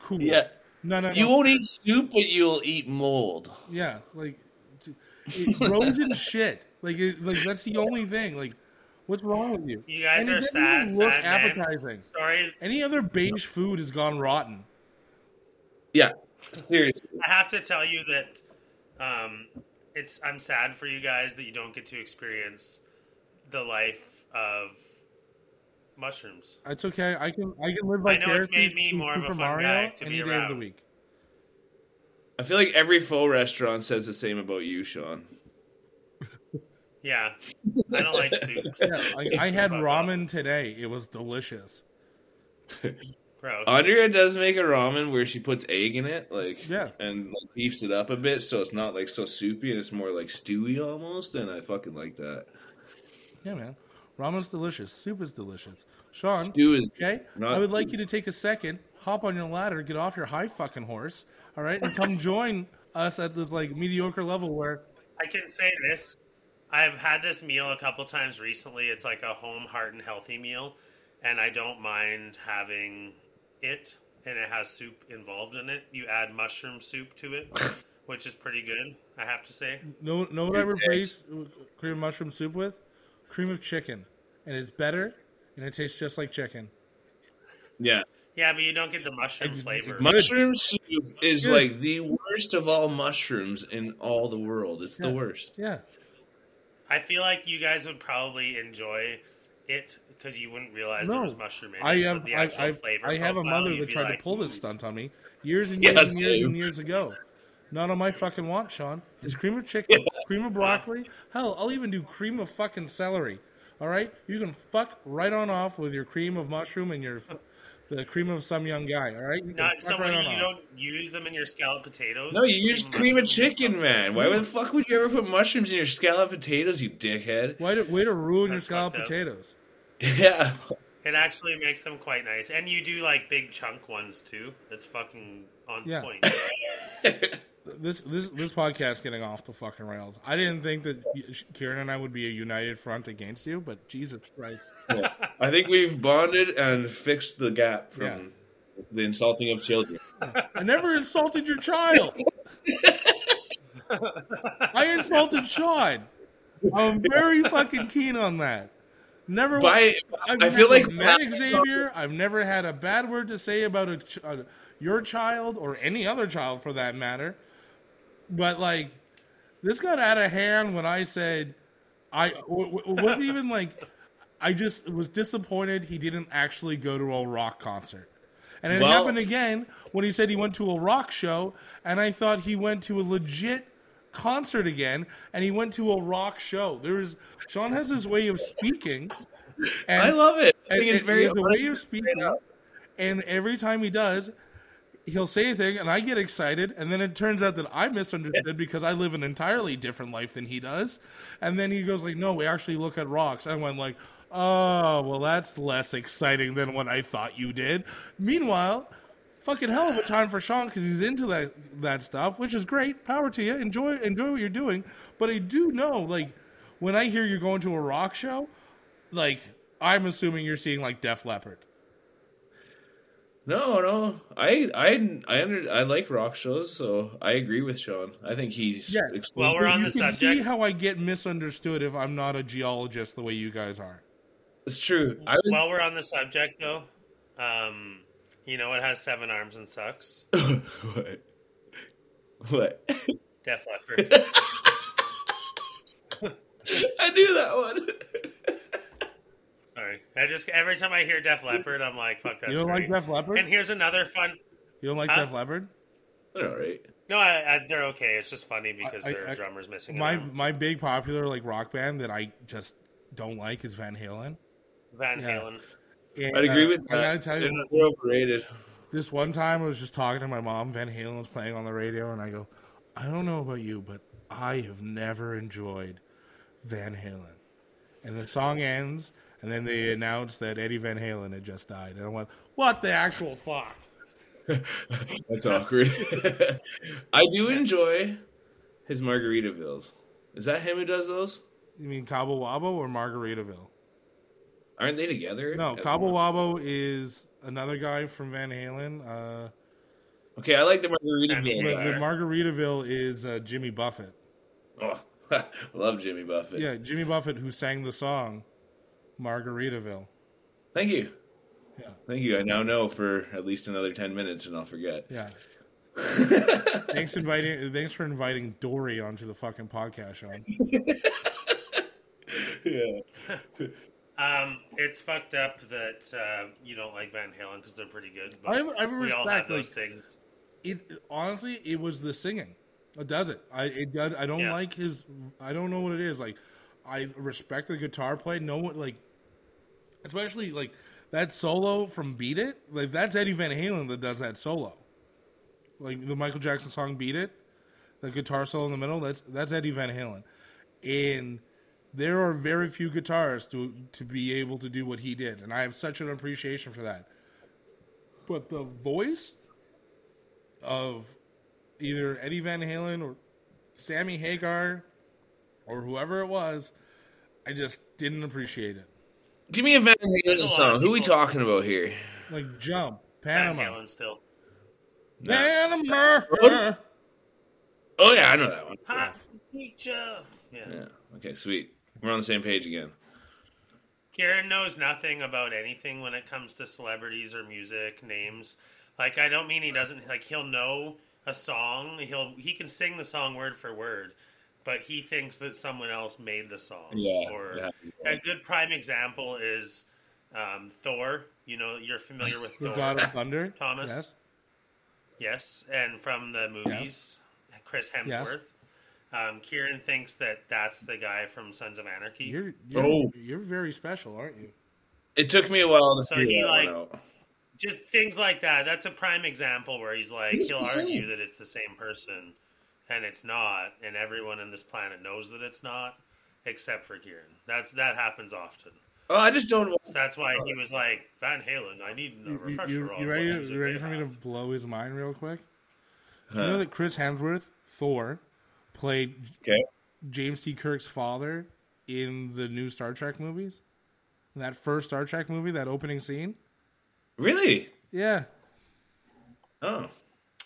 Cool. Yeah. No, no, no. You won't eat soup, but you'll eat mold. yeah, like it grows in shit. Like, it, like that's the only thing. Like, what's wrong with you? You guys And are doesn't sad, look sad man. appetizing. Sorry, Any other beige food has gone rotten. Yeah. Seriously. I have to tell you that um, it's. I'm sad for you guys that you don't get to experience the life of mushrooms. It's okay. I can I can live by. I know it's made me more of a fun Mario guy to any be day of the around. week. I feel like every pho restaurant says the same about you, Sean. Yeah, I don't like soups. Yeah, like, I had Fuck ramen today. It was delicious. Gross. Andrea does make a ramen where she puts egg in it, like Yeah. and like beefs it up a bit, so it's not like so soupy and it's more like stewy almost. And I fucking like that. Yeah, man. Ramen's delicious. Soup is delicious. Sean, Stew is okay? I would like you to take a second, hop on your ladder, get off your high fucking horse, all right, and come join us at this like mediocre level where I can say this. I've had this meal a couple times recently. It's like a home, heart, and healthy meal, and I don't mind having it. And it has soup involved in it. You add mushroom soup to it, which is pretty good. I have to say. No, know what I Your replace cream of mushroom soup with? Cream of chicken, and it's better, and it tastes just like chicken. yeah. Yeah, but you don't get the mushroom flavor. Mushroom soup is Good. like the worst of all mushrooms in all the world. It's the worst. Yeah, I feel like you guys would probably enjoy it because you wouldn't realize no, there was mushroom in it. I have the actual I, flavor I have a mother that tried like, to pull this hmm. stunt on me years and Yeah, years and years and years ago. Not on my fucking watch, Sean. It's cream of chicken, cream of broccoli. Hell, I'll even do cream of fucking celery. All right, you can fuck right on off with your cream of mushroom and your the cream of some young guy. All right, you Not someone right you don't use them in your scalloped potatoes. No, you use cream of chicken, man. Why the fuck would you ever put mushrooms in your scalloped potatoes, you dickhead? Why to, way to ruin your That's scalloped potatoes. Yeah. It actually makes them quite nice, and you do like big chunk ones too. That's fucking on Yeah. point. This this this podcast getting off the fucking rails. I didn't think that Kieran and I would be a united front against you, but Jesus Christ. I think we've bonded and fixed the gap from Yeah. the insulting of children. I never insulted your child. I insulted Sean. I'm very fucking keen on that. Never. By, I've I feel like met Xavier. I've never had a bad word to say about a, ch- uh, your child or any other child for that matter. But like, this got out of hand when I said I w- w- wasn't even like I just was disappointed he didn't actually go to a rock concert. And it Well- happened again when he said he went to a rock show, and I thought he went to a legit concert again, and he went to a rock show. There is Sean has his way of speaking, and I love it. I and- think it's and very the way of speaking, And every time he does, he'll say a thing and I get excited and then it turns out that I misunderstood because I live an entirely different life than he does. And then he goes like, "No, we actually look at rocks." I went like, "Oh, well that's less exciting than what I thought you did." Meanwhile, fucking hell of a time for Sean because he's into that that stuff, which is great. Power to you. Enjoy enjoy what you're doing. But I do know, like, when I hear you're going to a rock show, like I'm assuming you're seeing like Def Leppard. No, no. I I I under I like rock shows, so I agree with Sean. I think he's Yeah. Well, we're on you the can see subject. how I get misunderstood if I'm not a geologist the way you guys are. It's true. I was While we're on the subject, though, um, you know it has seven arms and sucks. what? What? Def Leppard. I knew that one. Sorry, I just every time I hear Def Leppard, I'm like, "Fuck, that's you don't great." like Def Leppard? And here's another fun. you don't like Huh? Def Leppard? They're All right. No, I, I, they're okay. It's just funny because I- their I- drummer's missing. My an my big popular like rock band that I just don't like is Van Halen. Van yeah. Halen. And, I'd agree uh, with I gotta tell They're, you, they're overrated. this one time I was just talking to my mom. Van Halen was playing on the radio, and I go, "I don't know about you, but I have never enjoyed Van Halen." And the song ends, and then they announced that Eddie Van Halen had just died, and I went, "What the actual fuck?" That's awkward. I do enjoy his Margaritavilles. Is that him who does those? You mean Cabo Wabo or Margaritaville? Aren't they together? No, Cabo one? Wabo is another guy from Van Halen. Uh, Okay, I like the Sammy the, Margaritaville. the Margaritaville is uh, Jimmy Buffett. Oh, love Jimmy Buffett. Yeah, Jimmy Buffett, who sang the song Margaritaville. Thank you. Yeah. Thank you. I now know for at least another ten minutes, and I'll forget. Yeah. thanks inviting. Thanks for inviting Dory onto the fucking podcast, Sean. yeah. Um, it's fucked up that uh, you don't like Van Halen because they're pretty good. But I have, I have a we all have those Like, things. it honestly, it was the singing. It does it. I it does. I don't Yeah. like his. I don't know what it is. Like, I respect the guitar play. No one like, especially like that solo from "Beat It." Like that's Eddie Van Halen that does that solo. Like the Michael Jackson song "Beat It," the guitar solo in the middle. That's that's Eddie Van Halen, and there are very few guitarists to to be able to do what he did, and I have such an appreciation for that. But the voice of either Eddie Van Halen or Sammy Hagar or whoever it was, I just didn't appreciate it. Give me a Van Halen song. Who are we talking about here? Like jump, Van Panama, Halen still. Panama. Oh yeah, I know that one. Hot teacher. Yeah. Yeah. Okay, sweet. We're on the same page again. Karen knows nothing about anything when it comes to celebrities or music names. Like I don't mean he doesn't like he'll know a song. He'll he can sing the song word for word, but he thinks that someone else made the song. Yeah, Or yeah. a good prime example is um, Thor. You know, you're familiar with The Thor, God of Thunder. Thomas. Yes. yes, and from the movies, Chris Hemsworth. Um, Kieran thinks that that's the guy from Sons of Anarchy. You're you're, Oh. you're very special, aren't you? It took me a while to So figure he, that like- one out. just things like that. That's a prime example where he's like, It's he'll argue that it's the same person, and it's not, and everyone on this planet knows that it's not, except for Kieran. That's that happens often. Oh, I just don't. So that's why he was like Van Halen. I need a You, refresher you, on you what ready? music You ready for me to blow his mind real quick? Do you know that Chris Hemsworth, Thor, played Okay. James T. Kirk's father in the new Star Trek movies? In that first Star Trek movie, that opening scene? Really? Yeah. Oh,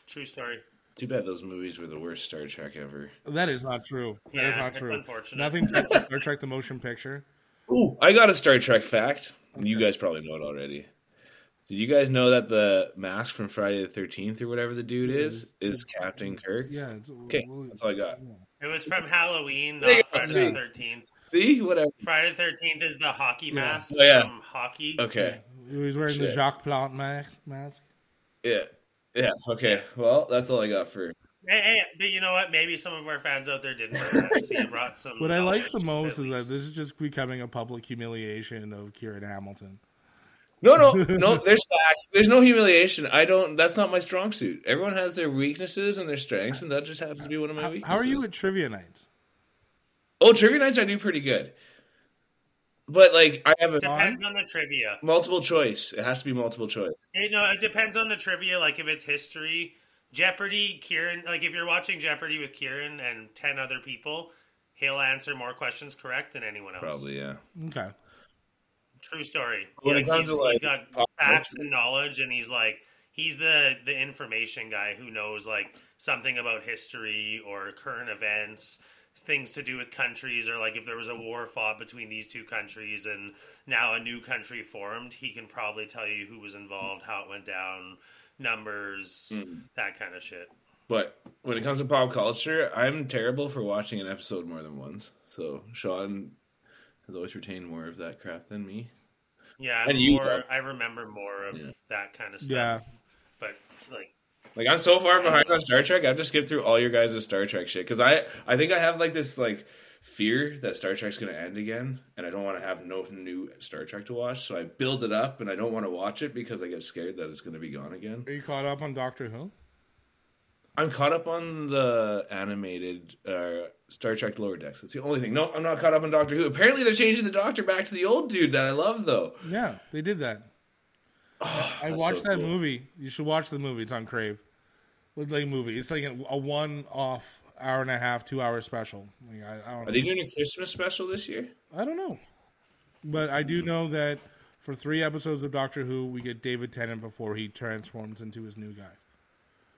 True story. Too bad those movies were the worst Star Trek ever. That is not true. That is Yeah, not it's true. unfortunate. Nothing Star Trek the motion picture. Ooh, I got a Star Trek fact. You guys probably know it already. Did you guys know that the mask from Friday the Thirteenth or whatever the dude is is Captain Kirk? Yeah. It's, Okay, well, that's all I got. It was from Halloween, not Friday the Thirteenth. See, whatever. Friday the Thirteenth is the hockey mask Oh, yeah. from hockey. Okay. he was wearing the Jacques Plante mask. mask. Yeah. Yeah. Okay. Well, that's all I got for. Hey, hey, but you know what? Maybe some of our fans out there didn't know. So brought some. What I like the most is that this is just becoming a public humiliation of Kieran Hamilton. No, no, no. There's facts. There's no humiliation. I don't. That's not my strong suit. Everyone has their weaknesses and their strengths, and that just happens to be one of my How, weaknesses. how are you at trivia nights? Oh, trivia nights, I do pretty good. But like, I have a Depends on the trivia. multiple choice. It has to be multiple choice. You know, it depends on the trivia. Like if it's history, Jeopardy, Kieran. Like if you're watching Jeopardy with Kieran and ten other people, he'll answer more questions correct than anyone else. Probably, yeah. Okay. True story. When it Like, comes he's, to, like, he's got facts culture. and knowledge, and he's like he's the the information guy who knows like something about history or current events, things to do with countries, or like if there was a war fought between these two countries and now a new country formed, he can probably tell you who was involved, how it went down, numbers, Hmm. that kind of shit. But when it comes to pop culture, I'm terrible for watching an episode more than once. So Sean has always retained more of that crap than me. Yeah, And you more. have- I remember more of Yeah. that kind of stuff. Yeah. but like Like I'm so far behind on Star Trek, I've just skipped through all your guys' Star Trek shit because I I think I have like this like fear that Star Trek's going to end again, and I don't want to have no new Star Trek to watch. So I build it up, and I don't want to watch it because I get scared that it's going to be gone again. Are you caught up on Doctor Who? I'm caught up on the animated uh, Star Trek Lower Decks. That's the only thing. No, I'm not caught up on Doctor Who. Apparently, they're changing the Doctor back to the old dude that I love, though. Yeah, they did that. I watched so that cool. movie. You should watch the movie. It's on Crave. Like movie. It's like a, one-off hour and a half, two hour special. Like, I, I don't. Are they doing a Christmas special this year? I don't know, but I do know that for three episodes of Doctor Who, we get David Tennant before he transforms into his new guy.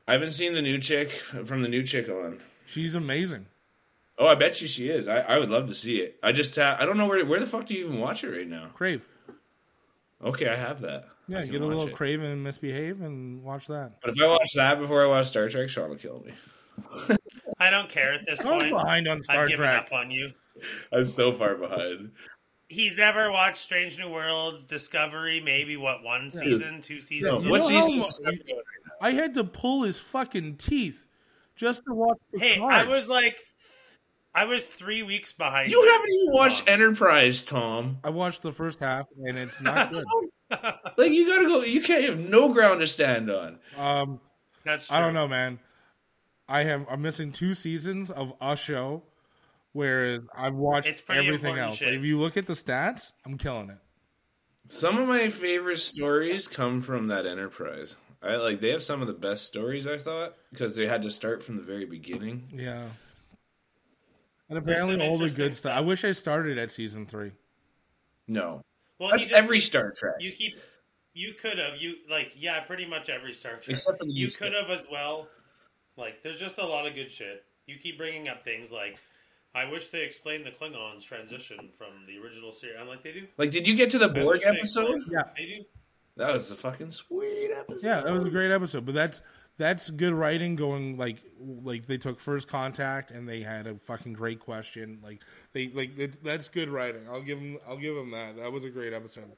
I haven't seen the new chick from the new chick on. She's amazing. Oh, I bet you she is. I, I would love to see it. I just ha- I don't know where where the fuck do you even watch it right now? Crave. Okay, I have that. Yeah, get a little it. Crave and misbehave and watch that. But if I watch that before I watch Star Trek, Sean will kill me. I don't care at this point. I'm point. behind on Star I've given Trek. up on you. I'm so far behind. He's never watched Strange New Worlds, Discovery, maybe what one season, two seasons. You What season? how is mu- this? I had to pull his fucking teeth just to watch. The Hey, card. I was like, I was three weeks behind. You haven't even watched Enterprise, Tom. I watched the first half and it's not good. Like you gotta go. You can't you have no ground to stand on. um, That's true. I don't know, man. I have I'm missing two seasons of a show, whereas I've watched It's everything else. Like, if you look at the stats, I'm killing it. Some of my favorite stories come from that Enterprise. I like they have some of the best stories I thought because they had to start from the very beginning. Yeah. And apparently all the good stuff. I wish I started at season three. No, Well, that's just- every Star Trek. You keep. You could have. You like. Yeah, pretty much every Star Trek. Except for the you could have as well. Like, there's just a lot of good shit. You keep bringing up things like. I wish they explained the Klingons' transition from the original series. I'm like, they do. Like, did you get to the I Borg episode? Yeah. They do. That was a fucking sweet episode. Yeah, that was a great episode. But that's that's good writing. Going like like they took first contact and they had a fucking great question. Like they like it, that's good writing. I'll give them I'll give them that. That was a great episode.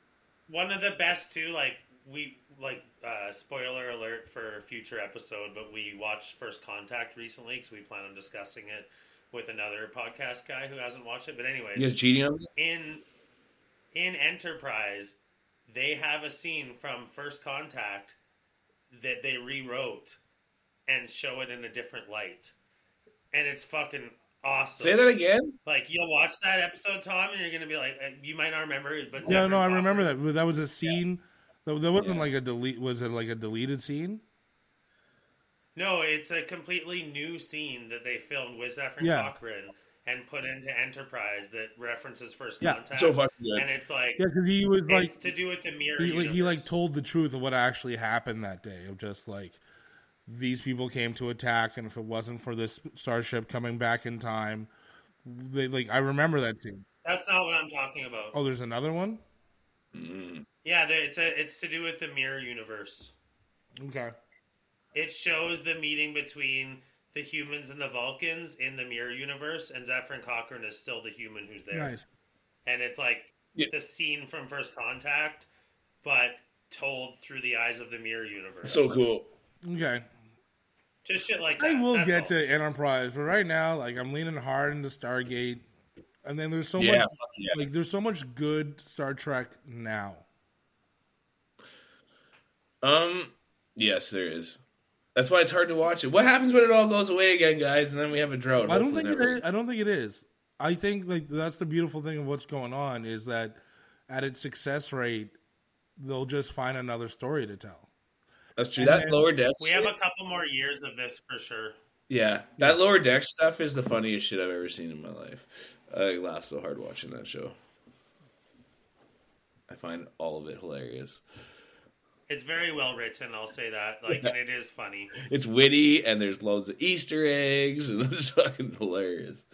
One of the best too. Like we like uh, spoiler alert for a future episode, but we watched First Contact recently because we plan on discussing it with another podcast guy who hasn't watched it. But anyways, You guys cheating on in in Enterprise, they have a scene from First Contact that they rewrote and show it in a different light, and it's fucking awesome. Say that again. Like you'll watch that episode, Tom, and you're gonna be like, uh, you might not remember it, but Yeah, Zephyr no, I remember that. But that was a scene. That, that wasn't like a delete. Was it like a deleted scene? No, it's a completely new scene that they filmed with Zephyr Yeah. Cochrane and put into Enterprise that references First Yeah, Contact. So fucking good. and it's like Yeah, because he was like to do with the mirror. he, like, he like told the truth of what actually happened that day. Of just like these people came to attack, and if it wasn't for this starship coming back in time, they like I remember that scene. That's not what I'm talking about. Oh, there's another one. Mm. Yeah, it's a, it's to do with the mirror universe. Okay. It shows the meeting between the humans and the Vulcans in the mirror universe, and Zephyr Cochrane is still the human who's there. Nice. And it's like Yeah. the scene from First Contact, but told through the eyes of the mirror universe. So cool. Okay. just shit like that. I will that's get all. to Enterprise, but right now, like I'm leaning hard into Stargate, and then there's so Yeah, much yeah. like there's so much good Star Trek now. Um, yes, there is. That's why it's hard to watch it. What happens when it all goes away again, guys, and then we have a drought? I don't think it never. is. I don't think it is. I think like that's the beautiful thing of what's going on is that at its success rate, they'll just find another story to tell. That's true. And That then- lower deck. We have a couple more years of this for sure. yeah, that lower deck stuff is the funniest shit I've ever seen in my life. I laugh so hard watching that show. I find all of it hilarious. It's very well written. I'll say that. Like, and it is funny. It's witty and there's loads of Easter eggs and it's fucking hilarious.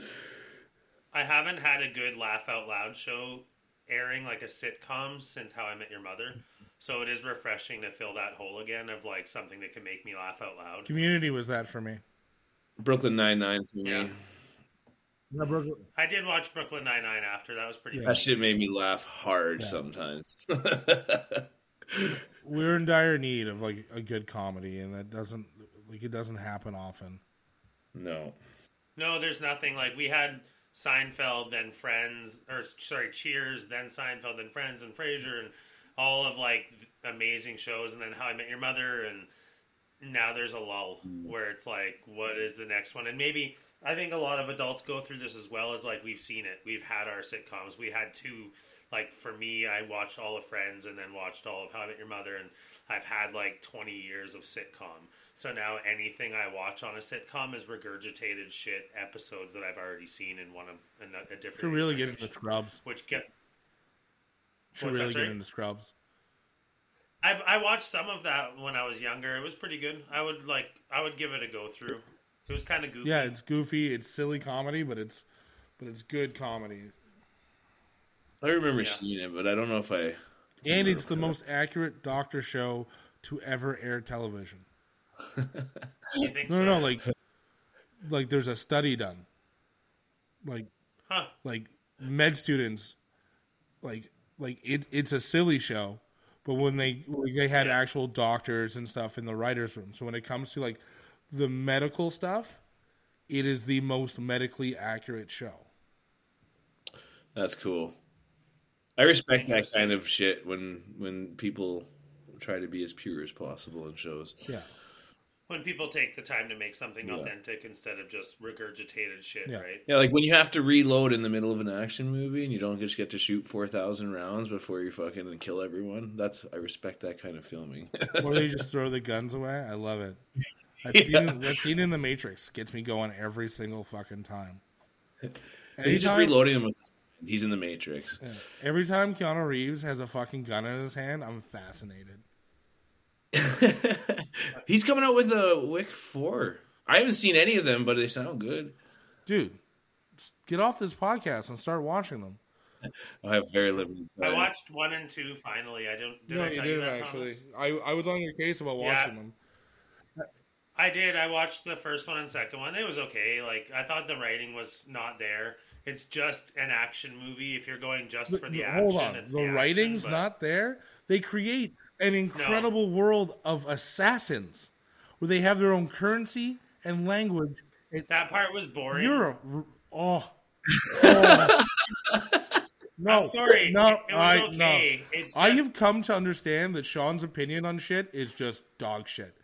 I haven't had a good laugh out loud show airing like a sitcom since How I Met Your Mother. So it is refreshing to fill that hole again of like something that can make me laugh out loud. Community was that for me. Brooklyn Nine Nine for me. Yeah. Yeah, Brooklyn- I did watch Brooklyn Nine Nine after. That was pretty Yeah. That funny. shit made me laugh hard Yeah. sometimes. We're in dire need of like a good comedy, and that doesn't like it doesn't happen often. no. No, there's nothing like we had Seinfeld, then Friends, or sorry, Cheers, then Seinfeld, then Friends, and Frasier, and all of like amazing shows, and then How I Met Your Mother, and now there's a lull mm. where it's like, what is the next one? And maybe I think a lot of adults go through this as well as like we've seen it. We've had our sitcoms. We had two. Like for me, I watched all of Friends and then watched all of How I Met Your Mother, and I've had like 20 years of sitcom. So now anything I watch on a sitcom is regurgitated shit episodes that I've already seen in one of a, a different. Should really get into Scrubs. Which get Should really get into Scrubs. I've I watched some of that when I was younger. It was pretty good. I would like I would give it a go through. It was kind of goofy. Yeah, it's goofy, it's silly comedy, but it's but it's good comedy, I remember Yeah. seeing it, but I don't know if I. and it's the most accurate doctor show to ever air television. You think No, so? no, no, like like there's a study done, like Huh. like med students, like like it, it's a silly show, but when they like, they had actual doctors and stuff in the writers' room, so when it comes to like the medical stuff, it is the most medically accurate show. That's cool. I respect that kind of shit when when people try to be as pure as possible in shows. Yeah, When people take the time to make something Yeah. authentic instead of just regurgitated shit, Yeah. right? Yeah, like when you have to reload in the middle of an action movie and you don't just get to shoot four thousand rounds before you fucking and kill everyone. That's I respect that kind of filming. or they just throw the guns away. I love it. That, Yeah. scene, that scene in the Matrix gets me going every single fucking time. And he's just reloading them with. He's in the Matrix. Yeah. Every time Keanu Reeves has a fucking gun in his hand, I'm fascinated. he's coming out with a Wick Four. I haven't seen any of them, but they sound good. Dude, get off this podcast and start watching them. I have very limited Time. I watched one and two finally. I don't. Did I tell you that, Thomas? I, I was on your case about Yeah. watching them. I did. I watched the first one and second one. It was okay. Like I thought the writing was not there. It's just an action movie. If you're going just for the The- action, hold on, it's the, the, action, writing's but- not there. They create an incredible world of assassins where they have their own currency and language. It, That part was boring. you're a, oh, oh. no, I'm sorry. no, it was I, okay. no. It's just, I have come to understand that Sean's opinion on shit is just dog shit.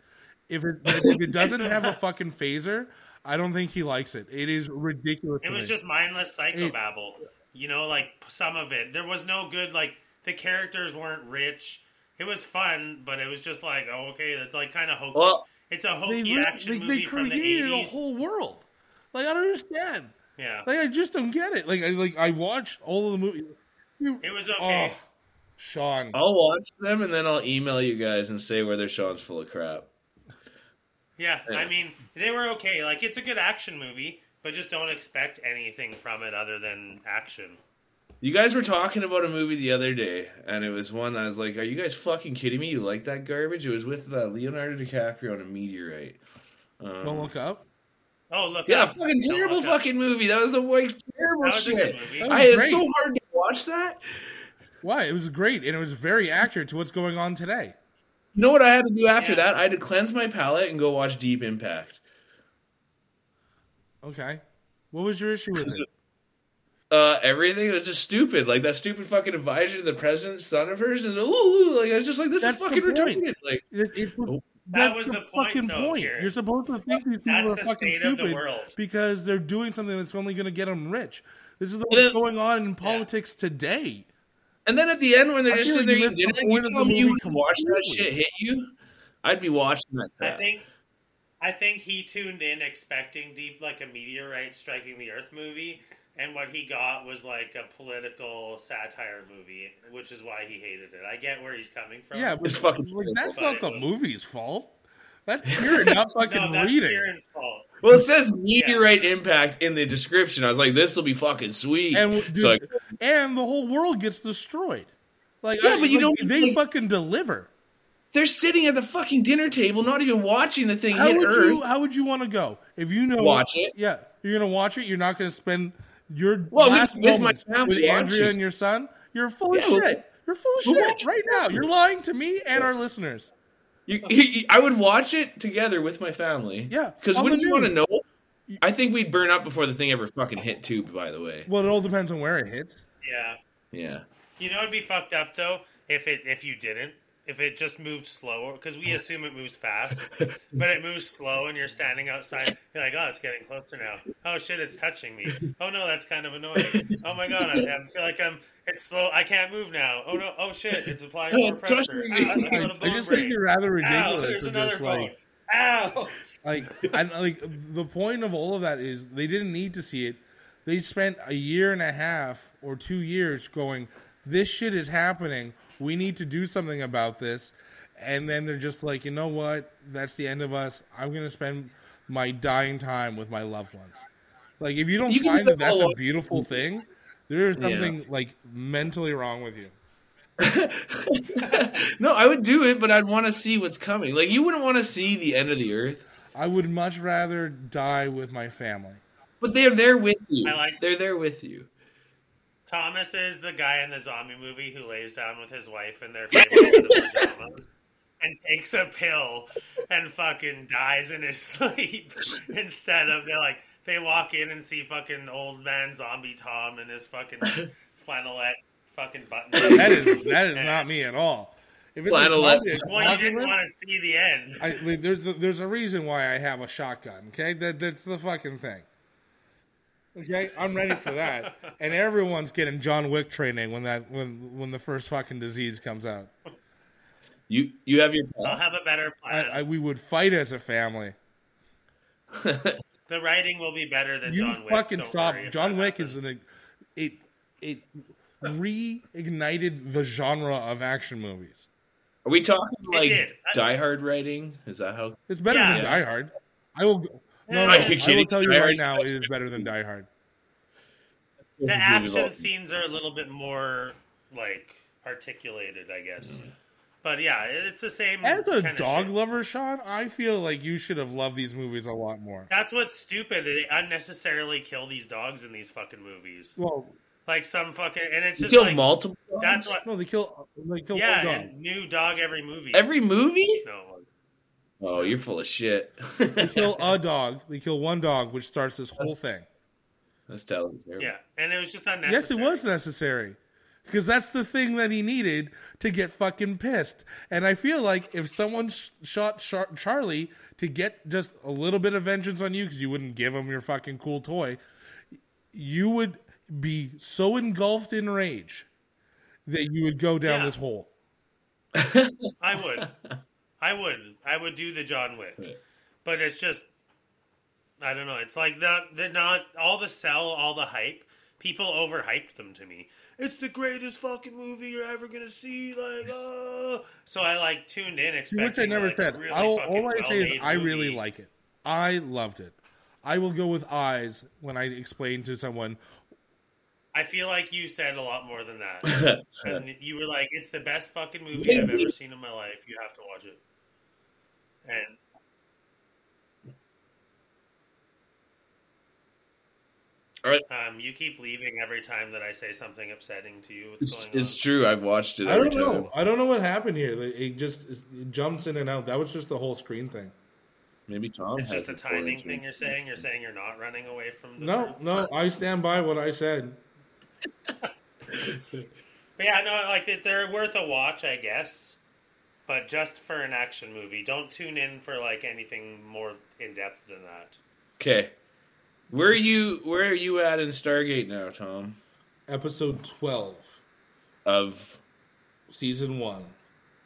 If it, if it doesn't have a fucking phaser, I don't think he likes it. It is ridiculous. It was me. just mindless psychobabble. You know, like some of it. There was no good. Like the characters weren't rich. It was fun, but it was just like, oh, okay, that's like kind of hokey. Well, it's a they, hokey re- action they, movie they from the created a whole world. Like I don't understand. Yeah, Like I just don't get it. Like I like I watch all of the movies. It was okay. oh, Sean. I'll watch them and then I'll email you guys and say whether Sean's full of crap. Yeah, Yeah. I mean, they were okay. Like it's a good action movie, but just don't expect anything from it other than action. You guys were talking about a movie the other day, and it was one I was like, "Are you guys fucking kidding me? You like that garbage?" It was with uh, Leonardo DiCaprio on a meteorite. Um, Don't look up. Oh, look! yeah, up. fucking Don't terrible look up. fucking movie. That was the worst terrible That was a shit. good movie. That was I, it's so hard to watch that. Why? It was great and it was very accurate to what's going on today. You know what I had to do after Yeah. that? I had to cleanse my palate and go watch Deep Impact. Okay. What was your issue with it? uh, everything was just stupid. Like that stupid fucking advisor to the president's son of hers, and ooh, like I was just like, this That's is fucking retarded. Like, It, it's the- Oh. that's was the, the point, fucking though, point. Kieran. You're supposed to think these people That's are the fucking state the stupid because they're doing something that's only going to get them rich. This is what's going on in politics today. And then at the end when they're I just feel sitting there eating you dinner, the you point tell the me you movie watch that shit hit you. I'd be watching that. I think I think he tuned in expecting deep like a meteorite striking the earth movie and what he got was like a political satire movie, which is why he hated it. I get where he's coming from. Yeah, but It's fucking that's But not the was- movie's fault. That's Kieran not fucking no, that's reading. Kieran's fault. Well, it says meteorite impact in the description. I was like, this will be fucking sweet. And dude, so like, and the whole world gets destroyed. Like, Yeah, I- but you like, don't- They like- fucking deliver. they're sitting at the fucking dinner table, not even watching the thing How hit would Earth. you? How would you want to go if you know? Watch it. Yeah, you're gonna watch it. You're not gonna spend your Well, last with my moments family with Andrea watching. and your son. You're full of Yeah, well, shit. You're full of shit right now. You're lying to me and our listeners. You, you- I would watch it together with my family. Yeah, because wouldn't you want to know? I think we'd burn up before the thing ever fucking hit tube. By the way, Well, it all depends on where it hits. Yeah. yeah. You know it'd be fucked up though if it if you didn't. If it just moved slower, because we assume it moves fast, but it moves slow, and you're standing outside. You're like, "Oh, it's getting closer now. Oh shit, it's touching me. Oh no, that's kind of annoying. Oh my god, I, I feel like I'm. It's slow. I can't move now. Oh no. Oh shit, it's applying Oh, more it's pressure. crushing me. I feel a I bone just break. think you're rather Ow, ridiculous. there's and another just bone. like, Ow. like, and like the point of all of that is they didn't need to see it. They spent a year and a half or two years going, "This shit is happening. We need to do something about this." And then they're just like, you know what? That's the end of us. I'm gonna spend my dying time with my loved ones. Like, if you don't You find that that's a beautiful thing, there is Yeah. something like mentally wrong with you. no, I would do it, but I'd want to see what's coming. Like you wouldn't want to see the end of the earth, I would much rather die with my family. but they're there with you. I like- they're there with you. Thomas is the guy in the zombie movie who lays down with his wife in their favorite pajamas and takes a pill and fucking dies in his sleep instead of they're like they walk in and see fucking old man zombie Tom in his fucking flannelette fucking button. That is that is not me at all. If it's a Flannelette. zombie well, you didn't want to see the end. I, there's the, there's a reason why I have a shotgun. Okay, that that's the fucking thing. Okay, I'm ready for that, and everyone's getting John Wick training when that when when the first fucking disease comes out. You you have your I'll have a better I. I, we would fight as a family. The writing will be better than You John Wick. fucking don't stop. John Wick happens. is an it it reignited the genre of action movies. Are we talking like Die Hard writing? Is that how? It's better Yeah. than Die Hard. I will. go- No, no, I will tell you right now, it is better than Die Hard. the action scenes are a little bit more like articulated, I guess. But yeah, it's the same. As a kinda dog shit. lover, Sean, I feel like you should have loved these movies a lot more. that's what's stupid. They unnecessarily kill these dogs in these fucking movies. Well, Like some fucking, and it's just kill like multiple. that's what. no, they kill. They kill Yeah, one dog. new dog every movie. Every movie? no. Oh, you're full of shit. They kill a dog. They kill one dog, which starts this whole thing. That's terrible. Yeah, and it was just unnecessary. Yes, it was necessary. Because that's the thing that he needed to get fucking pissed. And I feel like if someone sh- shot Char- Charlie to get just a little bit of vengeance on you because you wouldn't give him your fucking cool toy, you would be so engulfed in rage that you would go down Yeah. this hole. I would. I would. I would do the John Wick. But it's just I don't know. It's like that they're not all the sell, all the hype. People overhyped them to me. It's the greatest fucking movie you're ever gonna see. Like, oh, so I like tuned in expecting Which I never like, said. really I'll, all I say is well-made I really movie. like it. I loved it. I will go with eyes when I explain to someone. I feel like you said a lot more than that. and you were like, "It's the best fucking movie I've ever seen in my life. You have to watch it." And All right. um, you keep leaving every time that I say something upsetting to you. What's It's, going it's on? true. I've watched it I don't time. know. I don't know what happened here. It just it jumps in and out. That was just the whole screen thing. Maybe Tom. It's has just a timing thing. too. You're saying you're saying you're not running away from the No, truth. no, I stand by what I said. But yeah, no, like they're worth a watch, I guess. But just for an action movie, don't tune in for like anything more in depth than that. Okay. Where are you where are you at in Stargate now, Tom? Episode 12, Of season 1.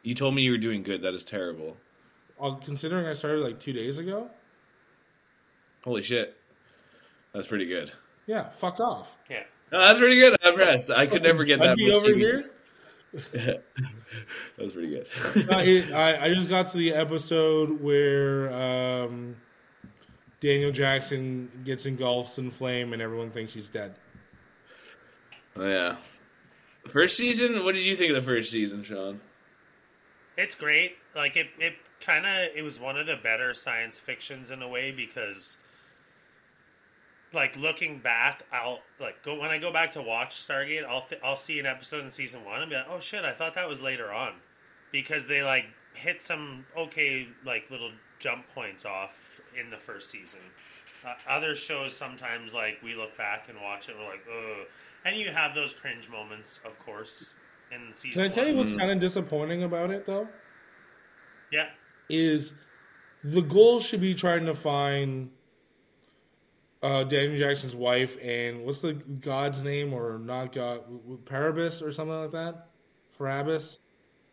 you told me you were doing good. That is terrible. Uh, considering I started like two days ago, Holy shit. That's pretty good. yeah, fuck off. Yeah. No, that's pretty good. I'm impressed. I could never get that Bungie much over TV. here. that was pretty good. I, I just got to the episode where um, Daniel Jackson gets engulfed in flame and everyone thinks he's dead. Oh, yeah. First season, what did you think of the first season, Sean? It's great. Like it, it kind of it was one of the better science fictions in a way because, like looking back, I'll like go when I go back to watch Stargate, I'll th- I'll see an episode in season one and be like, oh shit, I thought that was later on, because they like hit some okay like little jump points off in the first season. Uh, other shows sometimes like we look back and watch it, and we're like, ugh, and you have those cringe moments, of course. In season Can I tell you one. what's kind of disappointing about it though? Yeah, Is the goal should be trying to find uh, Daniel Jackson's wife and what's the god's name or not god Parabus or something like that? Farabus?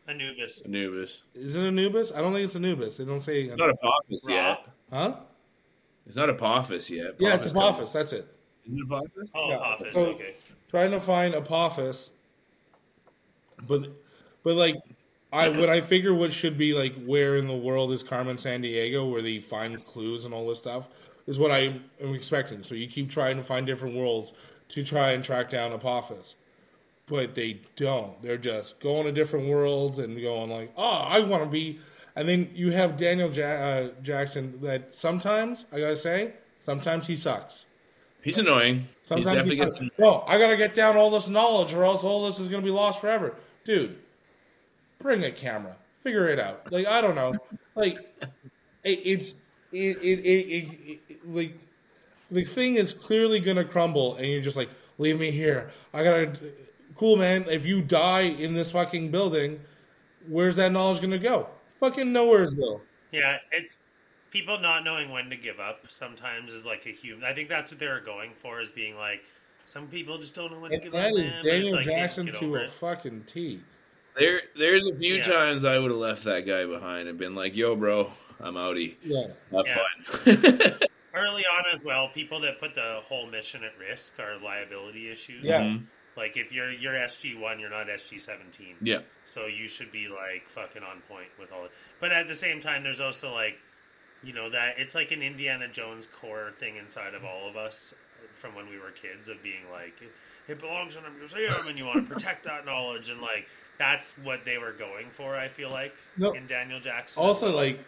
Anubis. Anubis. Is it Anubis? I don't think it's Anubis. They don't say It's not Apophis Ra? yet. huh? It's not Apophis yet. Yeah, it's comes- Apophis. That's it. Is it Apophis? Oh, Yeah, Apophis, so- okay. trying to find Apophis, but but like I what I figure what should be like where in the world is Carmen Sandiego where they find clues and all this stuff is what I am expecting. So you keep trying to find different worlds to try and track down Apophis, but they don't. They're just going to different worlds and going like, oh, I want to be. And then you have Daniel ja- uh, Jackson that sometimes I gotta say sometimes he sucks. He's annoying. Sometimes He's definitely he says, some. no, I gotta get down all this knowledge, or else all this is gonna be lost forever, dude. Bring a camera, figure it out. Like I don't know, like it, it's it it, it, it, it like the thing is clearly gonna crumble, and you're just like, leave me here. I gotta. Cool, man. If you die in this fucking building, where's that knowledge gonna go? Fucking nowhere's nowheresville. Yeah, it's people not knowing when to give up sometimes is like a human. I think that's what they're going for, is being like, some people just don't know when to And give that up. is man, Daniel like, Jackson get to a it. fucking T. There, there's a few Yeah. times I would have left that guy behind and been like, "Yo, bro, I'm outie. Yeah. Have Yeah. fun." Early on as well, people that put the whole mission at risk are liability issues. Yeah. Mhm. Like if you're you're SG one, you're not SG seventeen. Yeah. So you should be like fucking on point with all it. But at the same time, there's also like, you know, that it's like an Indiana Jones core thing inside of all of us from when we were kids of being like, it belongs in a museum and you want to protect that knowledge. And like, that's what they were going for, I feel like, No. in Daniel Jackson. Also, like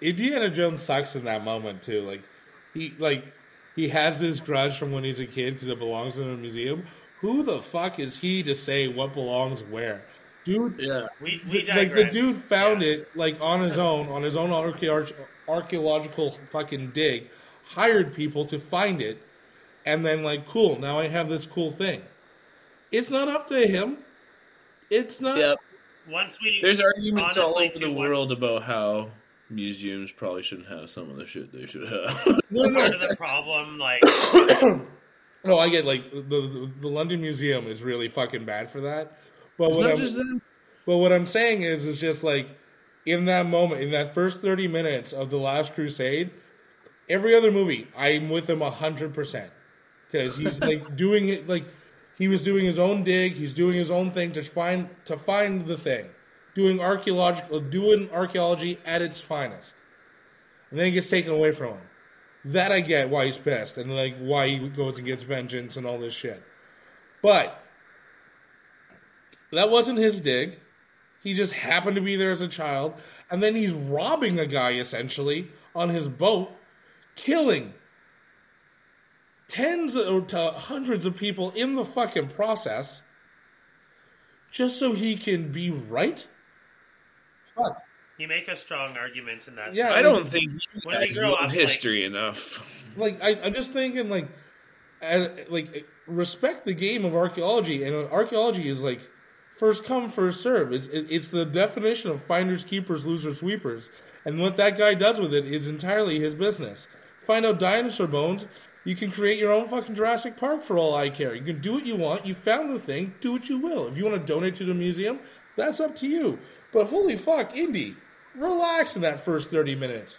Indiana Jones sucks in that moment too. Like he like he has this grudge from when he's a kid because it belongs in a museum. Who the fuck is he to say what belongs where, dude? Yeah. we, we like the dude found Yeah. it like on his own, on his own archaeological archaeological fucking dig, hired people to find it, and then like, cool, now I have this cool thing. It's not up to him. It's not. Yep. Once we. There's arguments all honestly, over too, the one- world about how museums probably shouldn't have some of the shit they should have. No, no, Part of the problem, like, No, I get like the, the the London Museum is really fucking bad for that. But it's what I'm, just them. but what I'm saying is, is just like in that moment, in that first thirty minutes of the Last Crusade, every other movie, I'm with him hundred percent because he's like doing it like he was doing his own dig, he's doing his own thing to find to find the thing, doing archaeological, doing archaeology at its finest, and then it gets taken away from him. That I get why he's pissed and like why he goes and gets vengeance and all this shit. But that wasn't his dig. He just happened to be there as a child, and then he's robbing a guy essentially on his boat, killing tens to hundreds of people in the fucking process, just so he can be right. Fuck. You make a strong argument in that Yeah, sense. I don't think you When we guys grow know up, like- history enough. like I, I'm just thinking like, as, like respect the game of archaeology, and archaeology is like first come first serve. It's it, it's the definition of finders keepers, losers sweepers, and what that guy does with it is entirely his business. Find out dinosaur bones. You can create your own fucking Jurassic Park for all I care. You can do what you want. You found the thing. Do what you will. If you want to donate to the museum, that's up to you. But holy fuck, Indy, relax in that first thirty minutes.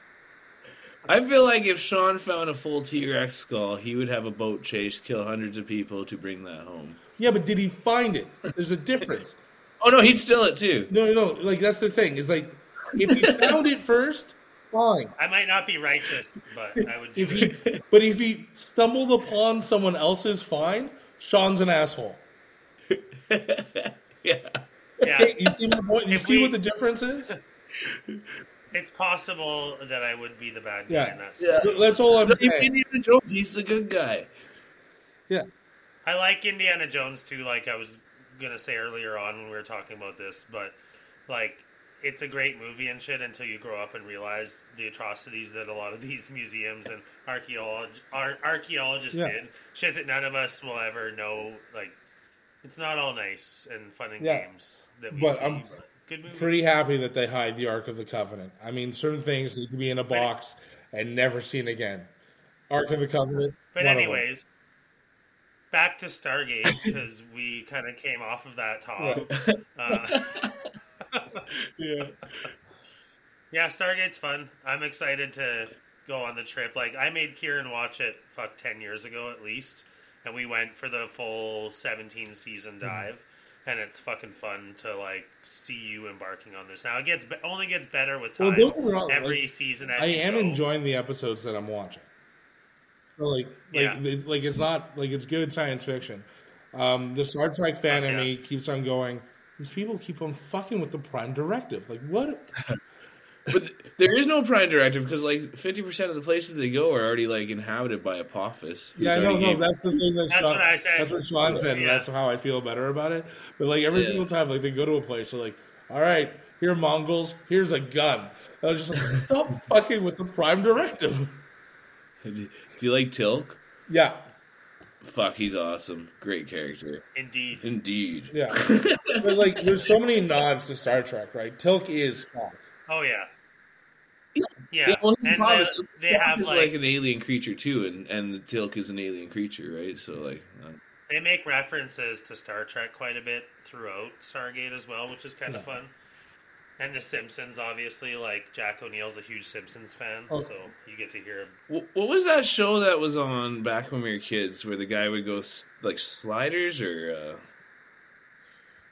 I feel like if Sean found a full T Rex skull, he would have a boat chase, kill hundreds of people to bring that home. Yeah, but did he find it? There's a difference. Oh no, he'd steal it too. No, no, no. Like that's the thing. Is like if he found it first, fine. I might not be righteous, but I would do If it. he, but if he stumbled upon someone else's find, Sean's an asshole. Yeah. Yeah, Hey, you see my point? You If see we- what the difference is? it's possible that I would be the bad guy Yeah. in that. Yeah. That's all I'm saying. Indiana Jones, he's the good guy. Yeah. I like Indiana Jones too, like I was gonna say earlier on when we were talking about this, but like it's a great movie and shit until you grow up and realize the atrocities that a lot of these museums and archaeolog- ar- archaeologists Yeah. did. Shit that none of us will ever know. Like it's not all nice and fun and Yeah. games that we But see. I'm but good movies. Pretty happy that they hide the Ark of the Covenant. I mean, certain things need to be in a box and never seen again. Ark of the Covenant. But one of them. anyways, back to Stargate because we kind of came off of that talk. Uh, Yeah. yeah, Stargate's fun. I'm excited to go on the trip. Like I made Kieran watch it fuck ten years ago at least, and we went for the full 17 season Mm-hmm. And it's fucking fun to like see you embarking on this. Now it gets only gets better with time. me wrong, Every like, season, as I am go. enjoying the episodes that I'm watching. So like, like, Yeah. it- like it's not like it's good science fiction. Um, the Star Trek fan in yeah. me keeps on going. These people keep on fucking with the Prime Directive. Like what? But th- there is no prime directive because like fifty percent of the places they go are already like inhabited by Apophis. who's Yeah, no, no. That's the thing that That's Sean, what I said. That's what Sean said, and Yeah. that's how I feel better about it. But like every Yeah. single time, like they go to a place, they're like, "All right, here are Mongols. Here's a gun." And I was just like, "Stop fucking with the Prime Directive." Do you like Teal'c? Yeah, Fuck, he's awesome. Great character. Indeed. Indeed. yeah. but like, there's so many nods to Star Trek, right? Teal'c is Spock. Oh yeah. Yeah. Yeah, Yeah, well, his and the- they Spock have is like, like, an alien creature too, and and the Teal'c is an alien creature, right? So like, um, they make references to Star Trek quite a bit throughout Stargate as well, which is kind of fun. And The Simpsons, obviously, like Jack O'Neill's a huge Simpsons fan, Oh. so you get to hear. him. what was that show that was on back when we were kids, where the guy would go like sliders or uh,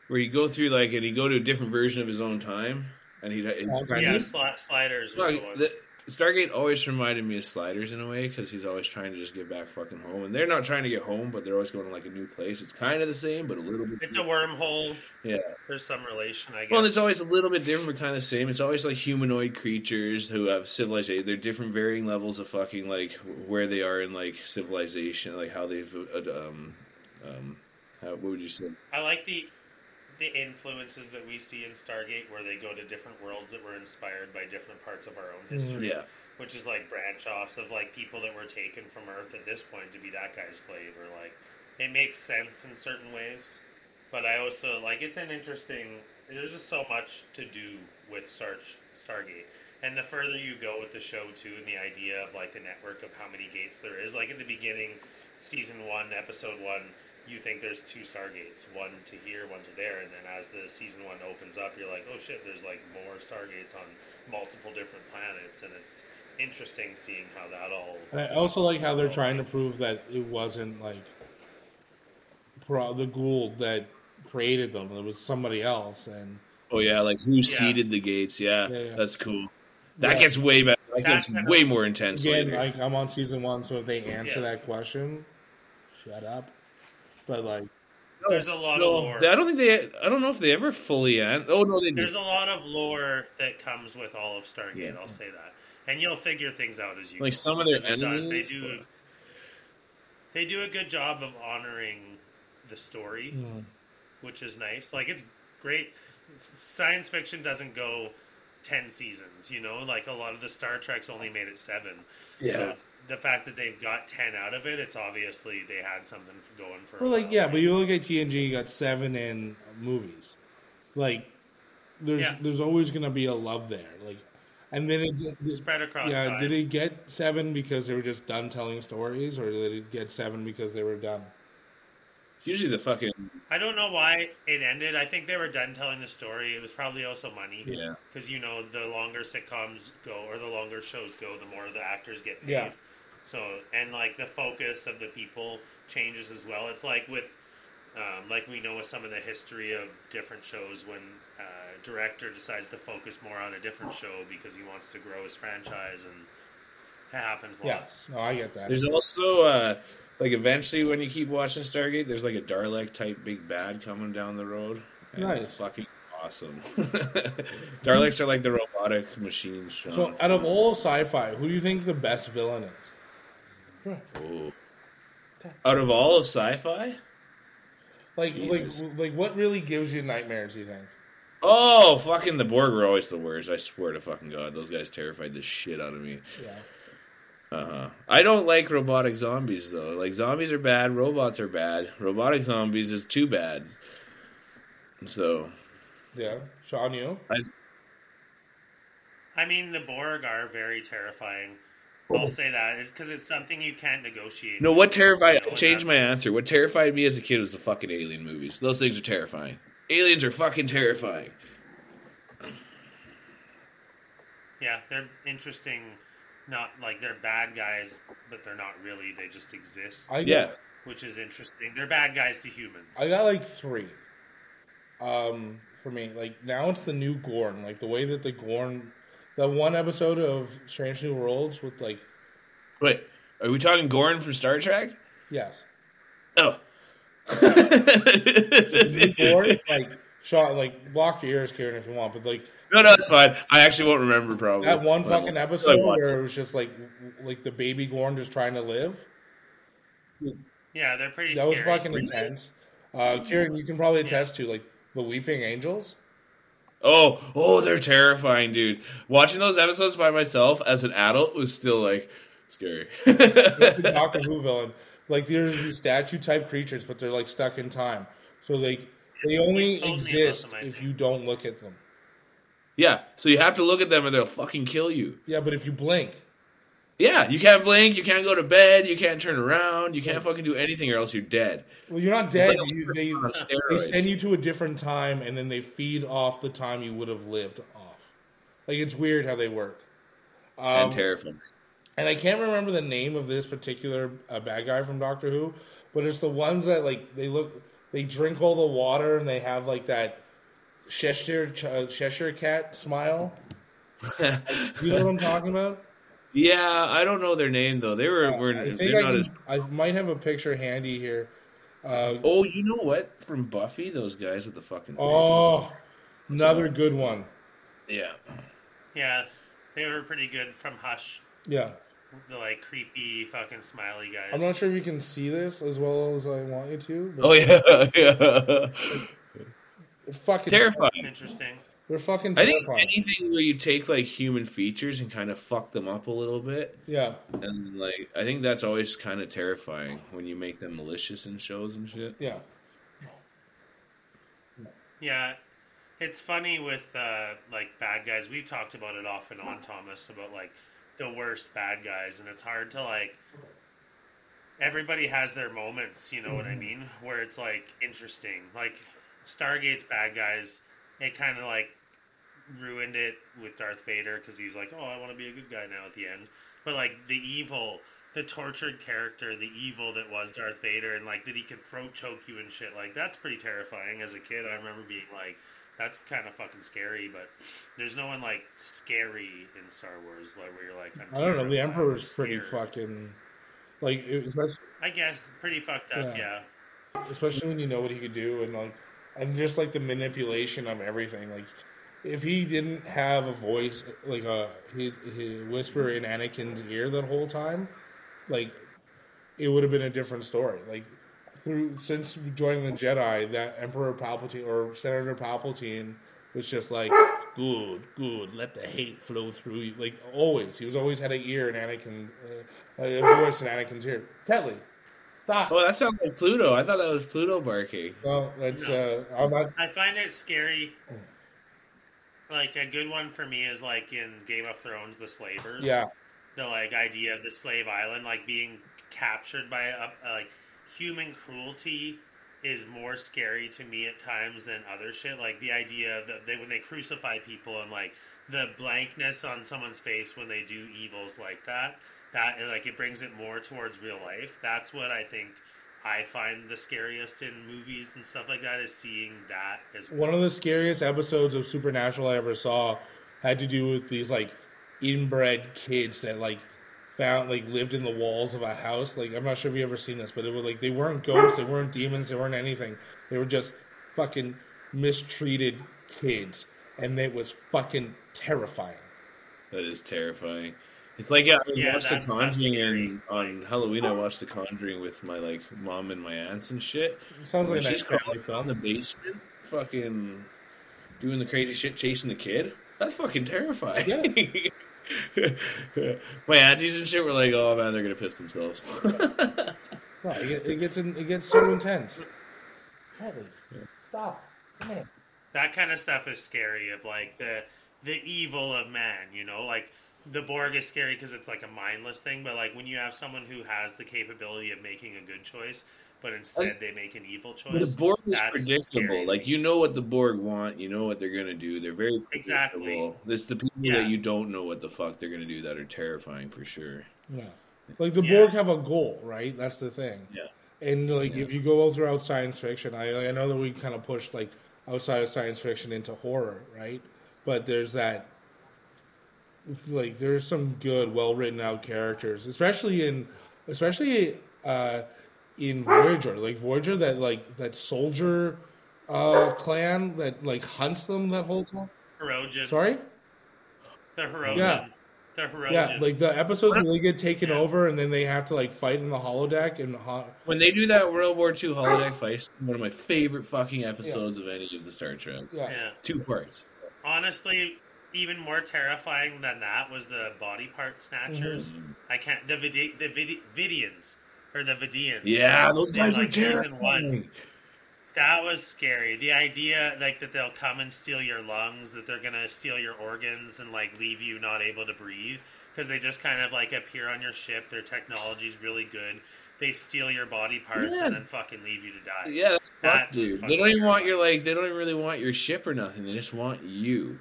where you go through like and he go to a different version of his own time, and he'd, he'd try Yeah, sli- Sliders was the the, Stargate always reminded me of Sliders in a way because he's always trying to just get back fucking home, and they're not trying to get home, but they're always going to like a new place. It's kind of the same, but a little bit. It's a wormhole. yeah. There's some relation, I guess. Well, there's always a little bit different, but kind of the same. It's always like humanoid creatures who have civilization. They're different, varying levels of fucking like where they are in like civilization, like how they've uh, um um how, what would you say? I like the the influences that we see in Stargate, where they go to different worlds that were inspired by different parts of our own mm-hmm. history. Yeah, which is like branch offs of like people that were taken from Earth at this point to be that guy's slave, or like it makes sense in certain ways. But I also like it's an interesting. There's just so much to do with Star Stargate, and the further you go with the show too, and the idea of like the network of how many gates there is. Like in the beginning, season one, episode one, you think there's two Stargates, one to here, one to there, and then as the season one opens up, you're like, oh shit, there's like more Stargates on multiple different planets, and it's interesting seeing how that all. And I also like how they're trying to prove that it wasn't like pro- the Goa'uld that created them. It was somebody else, and oh yeah, like who seeded the gates? Yeah, Yeah, yeah. that's cool. That Yeah. gets way better. That That's gets kinda- way more intense again, later. like I'm on season one, so if they answer Yeah. that question, shut up. But like, There's a lot No, of lore. I don't think they. I don't know if they ever fully. An- oh no, they do. There's a lot of lore that comes with all of Stargate. Yeah. I'll say that, and you'll figure things out as you Like go, some of their because enemies, They do. but- They do a good job of honoring the story, hmm, which is nice. Like it's great. Science fiction doesn't go ten seasons. You know, like a lot of the Star Treks only made it seven. Yeah. So the fact that they've got ten out of it, it's obviously they had something going for. a Well, like yeah, but you look at TNG, you got seven in movies. Like there's Yeah. there's always gonna be a love there. Like and then it, it- spread across. yeah, time. did it get seven because they were just done telling stories, or did it get seven because they were done? Usually the fucking I don't know why it ended. I think they were done telling the story. It was probably also money. yeah. Because you know, the longer sitcoms go or the longer shows go, the more the actors get paid. Yeah. So and like the focus of the people changes as well. It's like with, um, like we know with some of the history of different shows when uh, director decides to focus more on a different show because he wants to grow his franchise and it happens lots. Yes, no, I get that. There's also uh like eventually when you keep watching Stargate, there's like a Dalek type big bad coming down the road. And Nice. It's fucking awesome. Daleks are like the robotic machines. Sean. so, out of all sci-fi, who do you think the best villain is? Ooh. out of all of sci-fi, Like, Jesus. like, like, what really gives you nightmares? Do you think? oh fucking the Borg were always the worst. I swear to fucking god, those guys terrified the shit out of me. Yeah. Uh huh. I don't like robotic zombies though. Like zombies are bad, robots are bad. Robotic zombies is too bad. So Yeah. Sean, you? I mean, the Borg are very terrifying. I'll say that it's because it's something you can't negotiate. No, what terrified? No, I changed my answer. What terrified me as a kid was the fucking alien movies. Those things are terrifying. Aliens are fucking terrifying. Yeah, they're interesting. Not like they're bad guys, but they're not really. They just exist, I got, Yeah, which is interesting. They're bad guys to humans. I got like three. Um, for me, like now it's the new Gorn. Like the way that the Gorn, that one episode of Strange New Worlds with like, wait, are we talking Gorn from Star Trek? yes, Oh, new Gorn. like shot, like block your ears, Kieran, if you want, but like no, no, it's fine. I actually won't remember probably that one fucking episode I where it. it was just like, like the baby Gorn just trying to live. yeah, they're pretty. That was scary. fucking intense. Uh, Kieran, you can probably attest to like the Weeping Angels. Oh, oh, they're terrifying, dude. Watching those episodes by myself as an adult was still like scary. Doctor Who villain. Like they're these statue type creatures, but they're like stuck in time. So like they only You've told me about exist them, if you don't look at them. yeah, so you have to look at them or they'll fucking kill you. Yeah, but if you blink, Yeah, you can't blink, you can't go to bed, you can't turn around, you can't fucking do anything or else you're dead. well, you're not dead. like you, they they send you to a different time, and then they feed off the time you would have lived off. Like it's weird how they work. Um, and terrifying. and I can't remember the name of this particular uh, bad guy from Doctor Who, but it's the ones that like they look, they drink all the water and they have like that Cheshire uh, Cheshire cat smile. You know what I'm talking about? Yeah, I don't know their name though. They were, were I think they're I, not can- as. I might have a picture handy here. Uh, Oh, you know what? From Buffy, those guys with the fucking faces. oh, another good one. yeah. Yeah, they were pretty good from Hush. Yeah, The like creepy fucking smiley guys. I'm not sure if you can see this as well as I want you to. But Oh yeah, yeah. fucking terrifying. Interesting. They're fucking I think anything where you take like human features and kind of fuck them up a little bit, yeah, and like I think that's always kind of terrifying when you make them malicious in shows and shit. yeah. Yeah, it's funny with uh, like bad guys. We've talked about it off and on, Thomas, about like the worst bad guys, and it's hard to like. Everybody has their moments, you know what I mean, where it's like interesting. Like Stargate's bad guys, it kind of like ruined it with Darth Vader because he's like, oh, I want to be a good guy now at the end. But like the evil, the tortured character, the evil that was Darth Vader, and like that he could throat choke you and shit. Like that's pretty terrifying. As a kid, I remember being like, that's kind of fucking scary. But there's no one like scary in Star Wars, like where you're like, I'm I don't know. The Emperor's pretty fucking like, it- especially, I guess pretty fucked up. Yeah. Yeah. especially when you know what he could do and like, and just like the manipulation of everything. Like, if he didn't have a voice, like a his, his whisper in Anakin's ear that whole time, like it would have been a different story. Like through since joining the Jedi, that Emperor Palpatine or Senator Palpatine was just like good, good. Let the hate flow through you. Like always, he was always had an ear in Anakin, uh, a voice in Anakin's ear. Tetley, stop. Oh, that sounds like Pluto. I thought that was Pluto barking. Well, that's uh, I'm not. I find it scary. Like a good one for me is like in Game of Thrones, the slavers. Yeah, The like idea of the slave island, like being captured by a, a like human cruelty, is more scary to me at times than other shit. Like the idea that they when they crucify people and like the blankness on someone's face when they do evils like that. That like it brings it more towards real life. That's what I think. I find the scariest in movies and stuff like that is seeing that as one of the scariest episodes of Supernatural I ever saw had to do with these like inbred kids that like found like lived in the walls of a house. Like I'm not sure if you ever seen this, but it was like they weren't ghosts, they weren't demons, they weren't anything. They were just fucking mistreated kids, and it was fucking terrifying. That is terrifying. It's like yeah, I Yeah, watched The that's- that's Conjuring and on Halloween. I watched The Conjuring with my like mom and my aunts and shit. It sounds like When a she's nice family crawling film. around the basement, fucking doing the crazy shit, chasing the kid. That's fucking terrifying. my aunties and shit were like, "Oh man, they're gonna piss themselves." No, it, gets in, it gets so intense. Tetley, stop. Come here. that kind of stuff is scary of like the the evil of man you know like the borg is scary because it's like a mindless thing but like when you have someone who has the capability of making a good choice but instead they make an evil choice the Borg is that's predictable. scary. Like you know what the Borg want, you know what they're gonna do. They're very Exactly. predictable. It's the people Yeah. that you don't know what the fuck they're gonna do that are terrifying for sure. Yeah. Like the Yeah. Borg have a goal, right? That's the thing. Yeah. And like if you go all throughout science fiction, I I know that we kind of pushed like outside of science fiction into horror, right? But there's that like there's some good, well written out characters, especially in especially uh in Voyager, like Voyager that like that soldier uh clan that like hunts them that whole time. Hirogen, Sorry? the Hirogen, Yeah. the Hirogen. Yeah, like the episodes where they get taken over and then they have to like fight in the holodeck and ho- When they do that World War II holodeck fight, one of my favorite fucking episodes of any of the Star Treks. yeah. yeah. Two parts. Honestly, even more terrifying than that was the body part snatchers. Mm-hmm. I can't the Vidi, the Vidi, Vidiians or the Vidiians. Yeah, those guys like, are season one. terrifying. That was scary. The idea, like, that they'll come and steal your lungs, that they're gonna steal your organs and like leave you not able to breathe because they just kind of like appear on your ship. Their technology's really good. They steal your body parts Yeah. and then fucking leave you to die. Yeah, that's That fucked, was dude. They don't even want terrifying. your like. They don't even really want your ship or nothing. They just want you.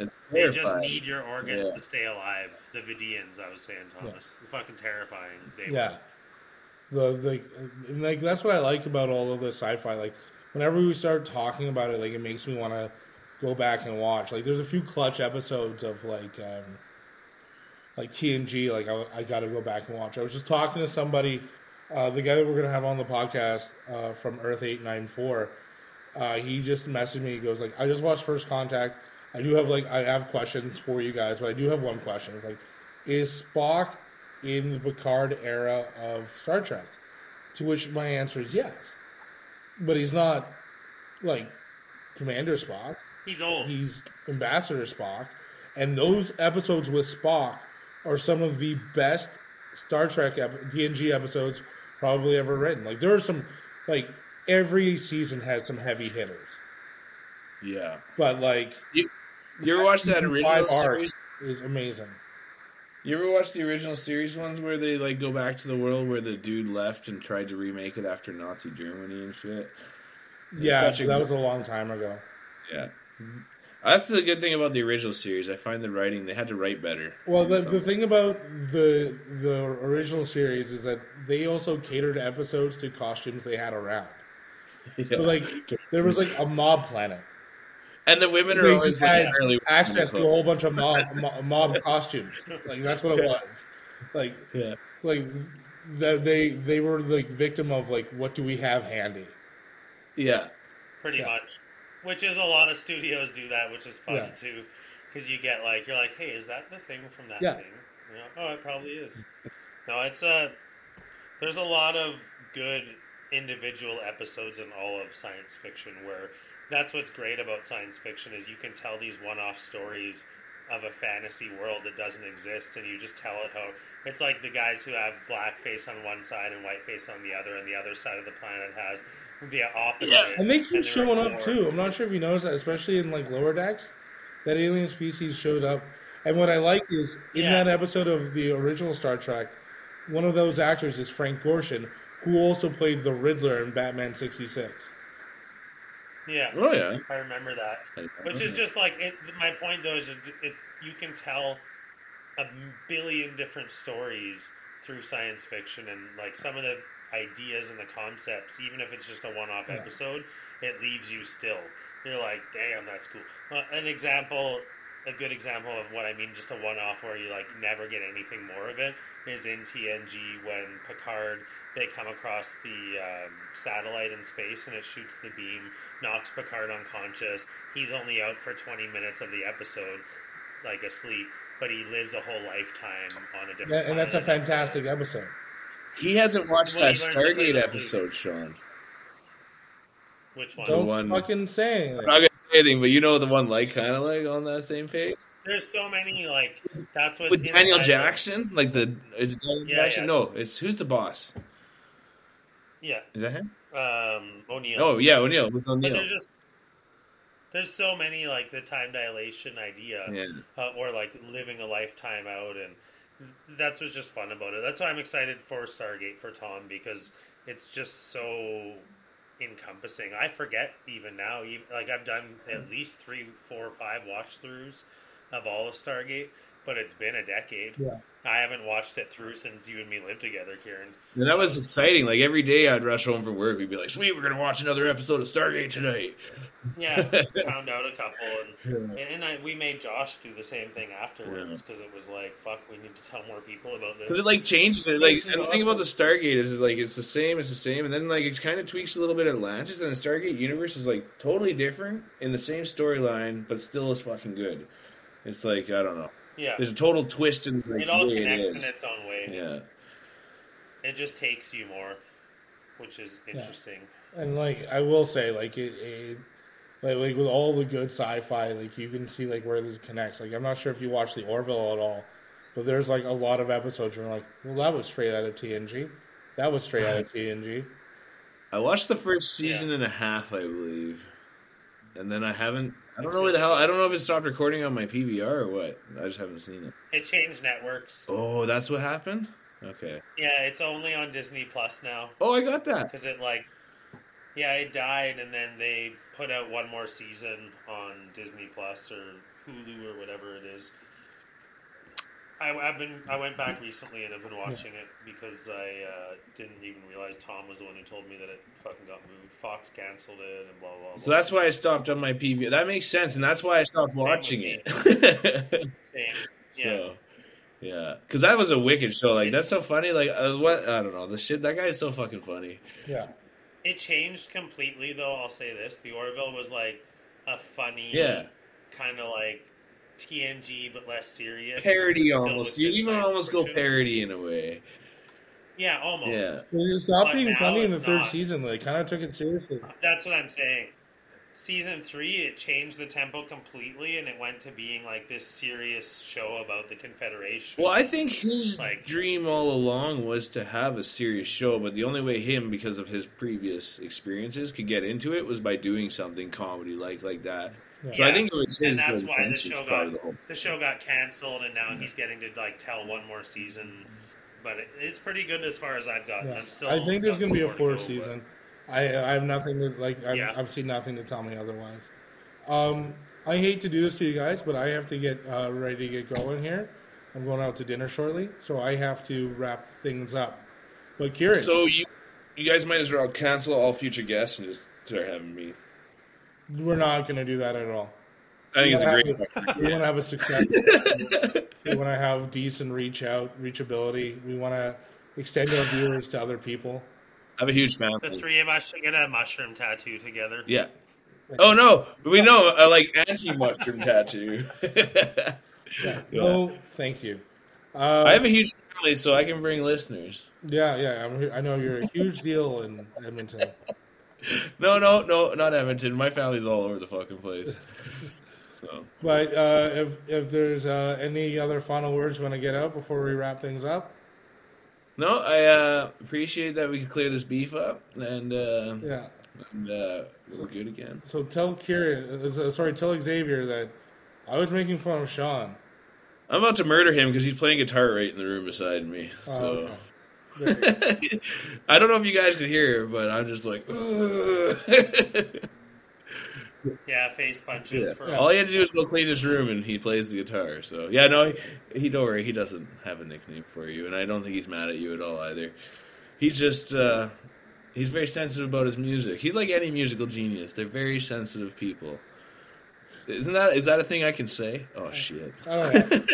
It's They just need your organs Yeah. to stay alive. The Vidiians, I was saying, Thomas. Fucking terrifying. They were. Yeah. The the and, like that's what I like about all of the sci-fi. Like whenever we start talking about it, like it makes me want to go back and watch. Like there's a few clutch episodes of like um like TNG. Like I, I got to go back and watch. I was just talking to somebody, uh, the guy that we're gonna have on the podcast uh, from Earth eight nine four. Uh, he just messaged me. He goes like, "I just watched First Contact. I do have like I have questions for you guys, but I do have one question. It's like, is Spock in the Picard era of Star Trek? To which my answer is yes, but he's not like Commander Spock. He's old. He's Ambassador Spock, and those episodes with Spock are some of the best Star Trek ep- TNG episodes probably ever written. Like there are some like every season has some heavy hitters, Yeah. but like You, you ever watch that original series? is amazing. You ever watch the original series ones where they like go back to the world where the dude left and tried to remake it after Nazi Germany and shit? Yeah, a that good- was a long time ago. Yeah. That's the good thing about the original series. I find the writing they had to write better. Well, the, the thing about the the original series is that they also catered episodes to costumes they had around. Yeah. So, like there was like a mob planet. and the women They are always had like access to a whole bunch of mob mo- mob costumes. Like that's what it was. Like Yeah. like that they they were like victim of like what do we have handy? Yeah. pretty Yeah. much. Which is a lot of studios do that, which is fun Yeah. too, because you get like you're like, hey, is that the thing from that Yeah. thing? You know, oh, it probably is. no, it's a. There's a lot of good individual episodes in all of science fiction where that's what's great about science fiction is you can tell these one-off stories of a fantasy world that doesn't exist, and you just tell it how it's like the guys who have black face on one side and white face on the other, and the other side of the planet has the opposite. Yeah, And they keep they're showing up war. too. I'm not sure if you noticed that, especially in like lower decks, that alien species showed up. And what I like is in Yeah. that episode of the original Star Trek, one of those actors is Frank Gorshin, who also played the Riddler in Batman '66. Yeah, Oh yeah. I remember that. I- Which is just like it, my point though is it, it's you can tell a billion different stories through science fiction and like some of the ideas and the concepts, even if it's just a one-off Yeah. episode, it leaves you still. You're like, damn, that's cool. Well, an example, a good example of what I mean, just a one-off where you like never get anything more of it, is in TNG when Picard they come across the um, satellite in space and it shoots the beam, knocks Picard unconscious. He's only out for 20 minutes of the episode, like asleep, but he lives a whole lifetime on a different. Yeah, and that's a fantastic episode. He hasn't watched that he learns to play Stargate episode, Sean. Which one? Don't one- fucking say anything. I'm not gonna say anything, but you know the one like kind of like on that same page There's so many like that's what with Daniel Jackson. Like the is it Daniel Yeah, Jackson? yeah. No, it's who's the boss? Yeah, Is that him? um, O'Neill. Oh yeah, O'Neill with but O'Neill. there's just there's so many like the time dilation idea. Yeah. uh, or like living a lifetime out and that's what's just fun about it. That's why i'm excited for stargate for tom because it's just so encompassing. I forget even now even, like i've done at least three four five watch throughs of all of stargate but it's been a decade. Yeah. I haven't watched it through since you and me lived together kieran And that was exciting. Like every day I'd rush home from work, we'd be like, "Sweet, we're gonna watch another episode of Stargate tonight." yeah found out a couple and and I, we made Josh do the same thing afterwards because it was like, fuck, we need to tell more people about this. Because it like changes it. Like and the thing about the. Stargate is, is like it's the same, it's the same, and then like it kind of tweaks a little bit at Atlantis, and the Stargate universe is like totally different in the same storyline, but still is fucking good. It's like I don't know. Yeah, There's a total twist in like, it all way connects it in its own way. Yeah. It just takes you more, which is interesting. And like I will say, like it, it like, like with all the good sci-fi, like you can see like where this connects. Like I'm not sure if you watch the Orville at all, but there's like a lot of episodes where you're like, well, that was straight out of TNG. That was straight out of TNG. I watched the first season and a half, I believe, and then I haven't. I don't know where the hell. I don't know if it stopped recording on my PVR or what. I just haven't seen it. It changed networks. Oh, that's what happened. Okay. Yeah, it's only on Disney Plus now Oh, I got that. because it like, yeah, it died, and then they put out one more season on Disney Plus or Hulu or whatever it is. I, I've been I went back recently and I've been watching it because I uh, didn't even realize Tom was the one who told me that it fucking got moved. Fox canceled it and blah blah. blah. So that's why I stopped on my PVR. That makes sense, and that's why I stopped with watching it. Same. Yeah. So, yeah, because that was a wicked show. Like that's so funny. Like uh, what? I don't know. The shit. That guy is so fucking funny. Yeah, It changed completely, though. I'll say this: the Orville was like a funny, Yeah. kind of like TNG but less serious Parody almost. You even almost go fiction. parody in a way. Yeah, almost. Yeah. it stopped But being funny in the it's third season. They kind of took it seriously. That's what I'm saying. Season three, it changed the tempo completely, and it went to being like this serious show about the Confederation. Well, I think his Like- dream all along was to have a serious show, but the only way him, because of his previous experiences, could get into it was by doing something comedy like like that. Yeah. So I think it was and his that's why the show got the whole. the show got canceled, and now he's getting to like tell one more season. But it, it's pretty good as far as I've gotten. Yeah. I'm still. I think there's going to be a fourth to go, but- season. I I have nothing to like. I've, Yeah. I've seen nothing to tell me otherwise. Um, I hate to do this to you guys, but I have to get uh, ready to get going here. I'm going out to dinner shortly, so I have to wrap things up. But Kieran, So you you guys might as well cancel all future guests and just start having me. we're not going to do that at all. I think it's a great. We want to have a success. we want to have decent reach out, reachability. We want to extend our viewers to other people. I'm a huge fan. The three of us should get a mushroom tattoo together. Yeah. Oh no, we know I like anti mushroom tattoo. Yeah. No, thank you. Uh, I have a huge family, so I can bring listeners. yeah, yeah. I'm, I know you're a huge deal in Edmonton. no, no, no, not Edmonton. My family's all over the fucking place. So But uh, if if there's uh, any other final words you want to get out before we wrap things up, no, I uh, appreciate that we could clear this beef up, and uh, yeah. and uh, we're good again. So tell Kieran, uh, sorry, tell Xavier that I was making fun of Sean. I'm about to murder him because he's playing guitar right in the room beside me. Oh, So. okay. I don't know if you guys can hear, but I'm just like. Yeah, face punches Yeah. for all he had to do was go clean his room, and he plays the guitar. So yeah, no, he, he don't worry, he doesn't have a nickname for you, and I don't think he's mad at you at all either. He's just uh, he's very sensitive about his music. He's like any musical genius; they're very sensitive people. Isn't that is that a thing I can say? Oh shit! I don't.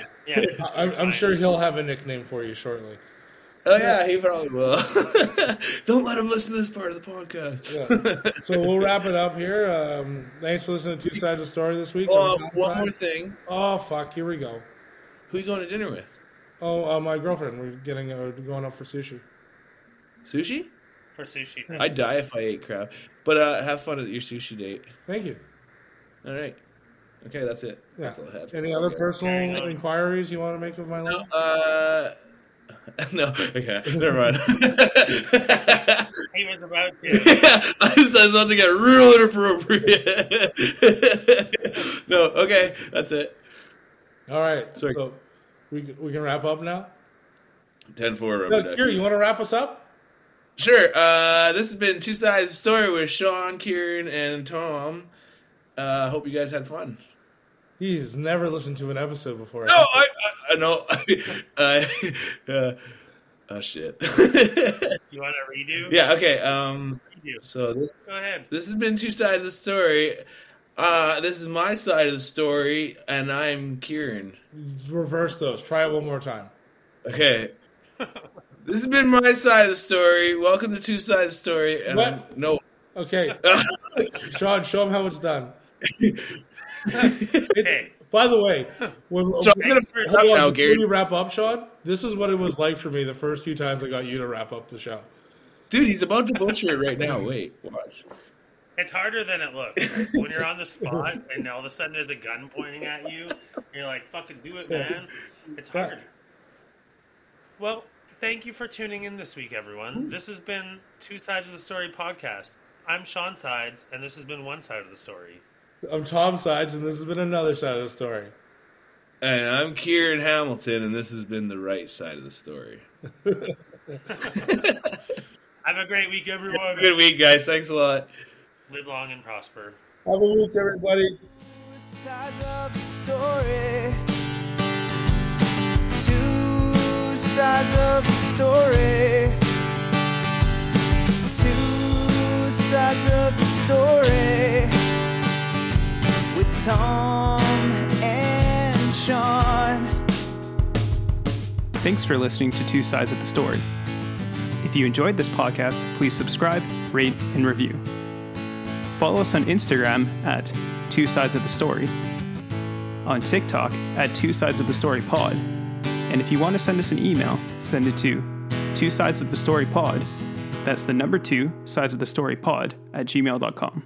Yeah, I'm, I'm sure he'll have a nickname for you shortly. Oh yeah, he probably will. don't let him listen to this part of the podcast. Yeah. So we'll wrap it up here. Um, thanks for listening to Two Sides of the Story this week. Oh, I'm Tom one more thing. Oh fuck! Here we go. Who you going to dinner with? Oh, uh, my girlfriend. We're getting uh, going up for sushi. Sushi? for sushi. I'd die if I ate crab. But uh, have fun at your sushi date. Thank you. All right. Okay, that's it. Yeah. That's all I had. Any other personal inquiries you want to make of my No, life? uh, no. Okay, never mind. He was about to. I was I was about to get real inappropriate. no, okay, that's it. All right. Sorry. So we we can wrap up now. 10 4 Uh, Kira, you want to wrap us up? Sure. Uh, this has been Two Sides Story with Sean, Kieran, and Tom. Uh, hope you guys had fun. He's never listened to an episode before. No, I, I, I know. I, uh, oh shit. You want to redo? yeah. Okay. Um. Redo. So this Go ahead. this has been two sides of the story. Uh, this is my side of the story, and I'm Kieran. Reverse those. Try it one more time. Okay. this has been my side of the story. Welcome to two sides of the story. And What? I'm- no. Okay. Sean, show him how it's done. Okay. By the way, when, So I'm gonna Thanks for on, now, before Gary. you wrap up, Sean, this is what it was like for me the first few times I got you to wrap up the show. Dude, he's about to butcher it right now. Wait, watch. It's harder than it looks. when you're on the spot and all of a sudden there's a gun pointing at you, and you're like, fucking do it, man. It's hard. Well, thank you for tuning in this week, everyone. Hmm. This has been Two Sides of the Story podcast. I'm Sean Sides, and this has been One Side of the Story. I'm Tom Sides, and this has been another side of the story. And I'm Kieran Hamilton, and this has been the right side of the story. Have a great week, everyone. Good week, guys. Thanks a lot. Live long and prosper. Have a week, everybody. sides of the story. Two sides of the story. Two sides of the story. Tom and Sean. Thanks for listening to Two Sides of the Story. If you enjoyed this podcast, please subscribe, rate, and review. Follow us on Instagram at Two Sides of the Story, on TikTok at Two Sides of the Story Pod, and if you want to send us an email, send it to Two Sides of the Story Pod. That's the number two sides of the story pod at gmail.com.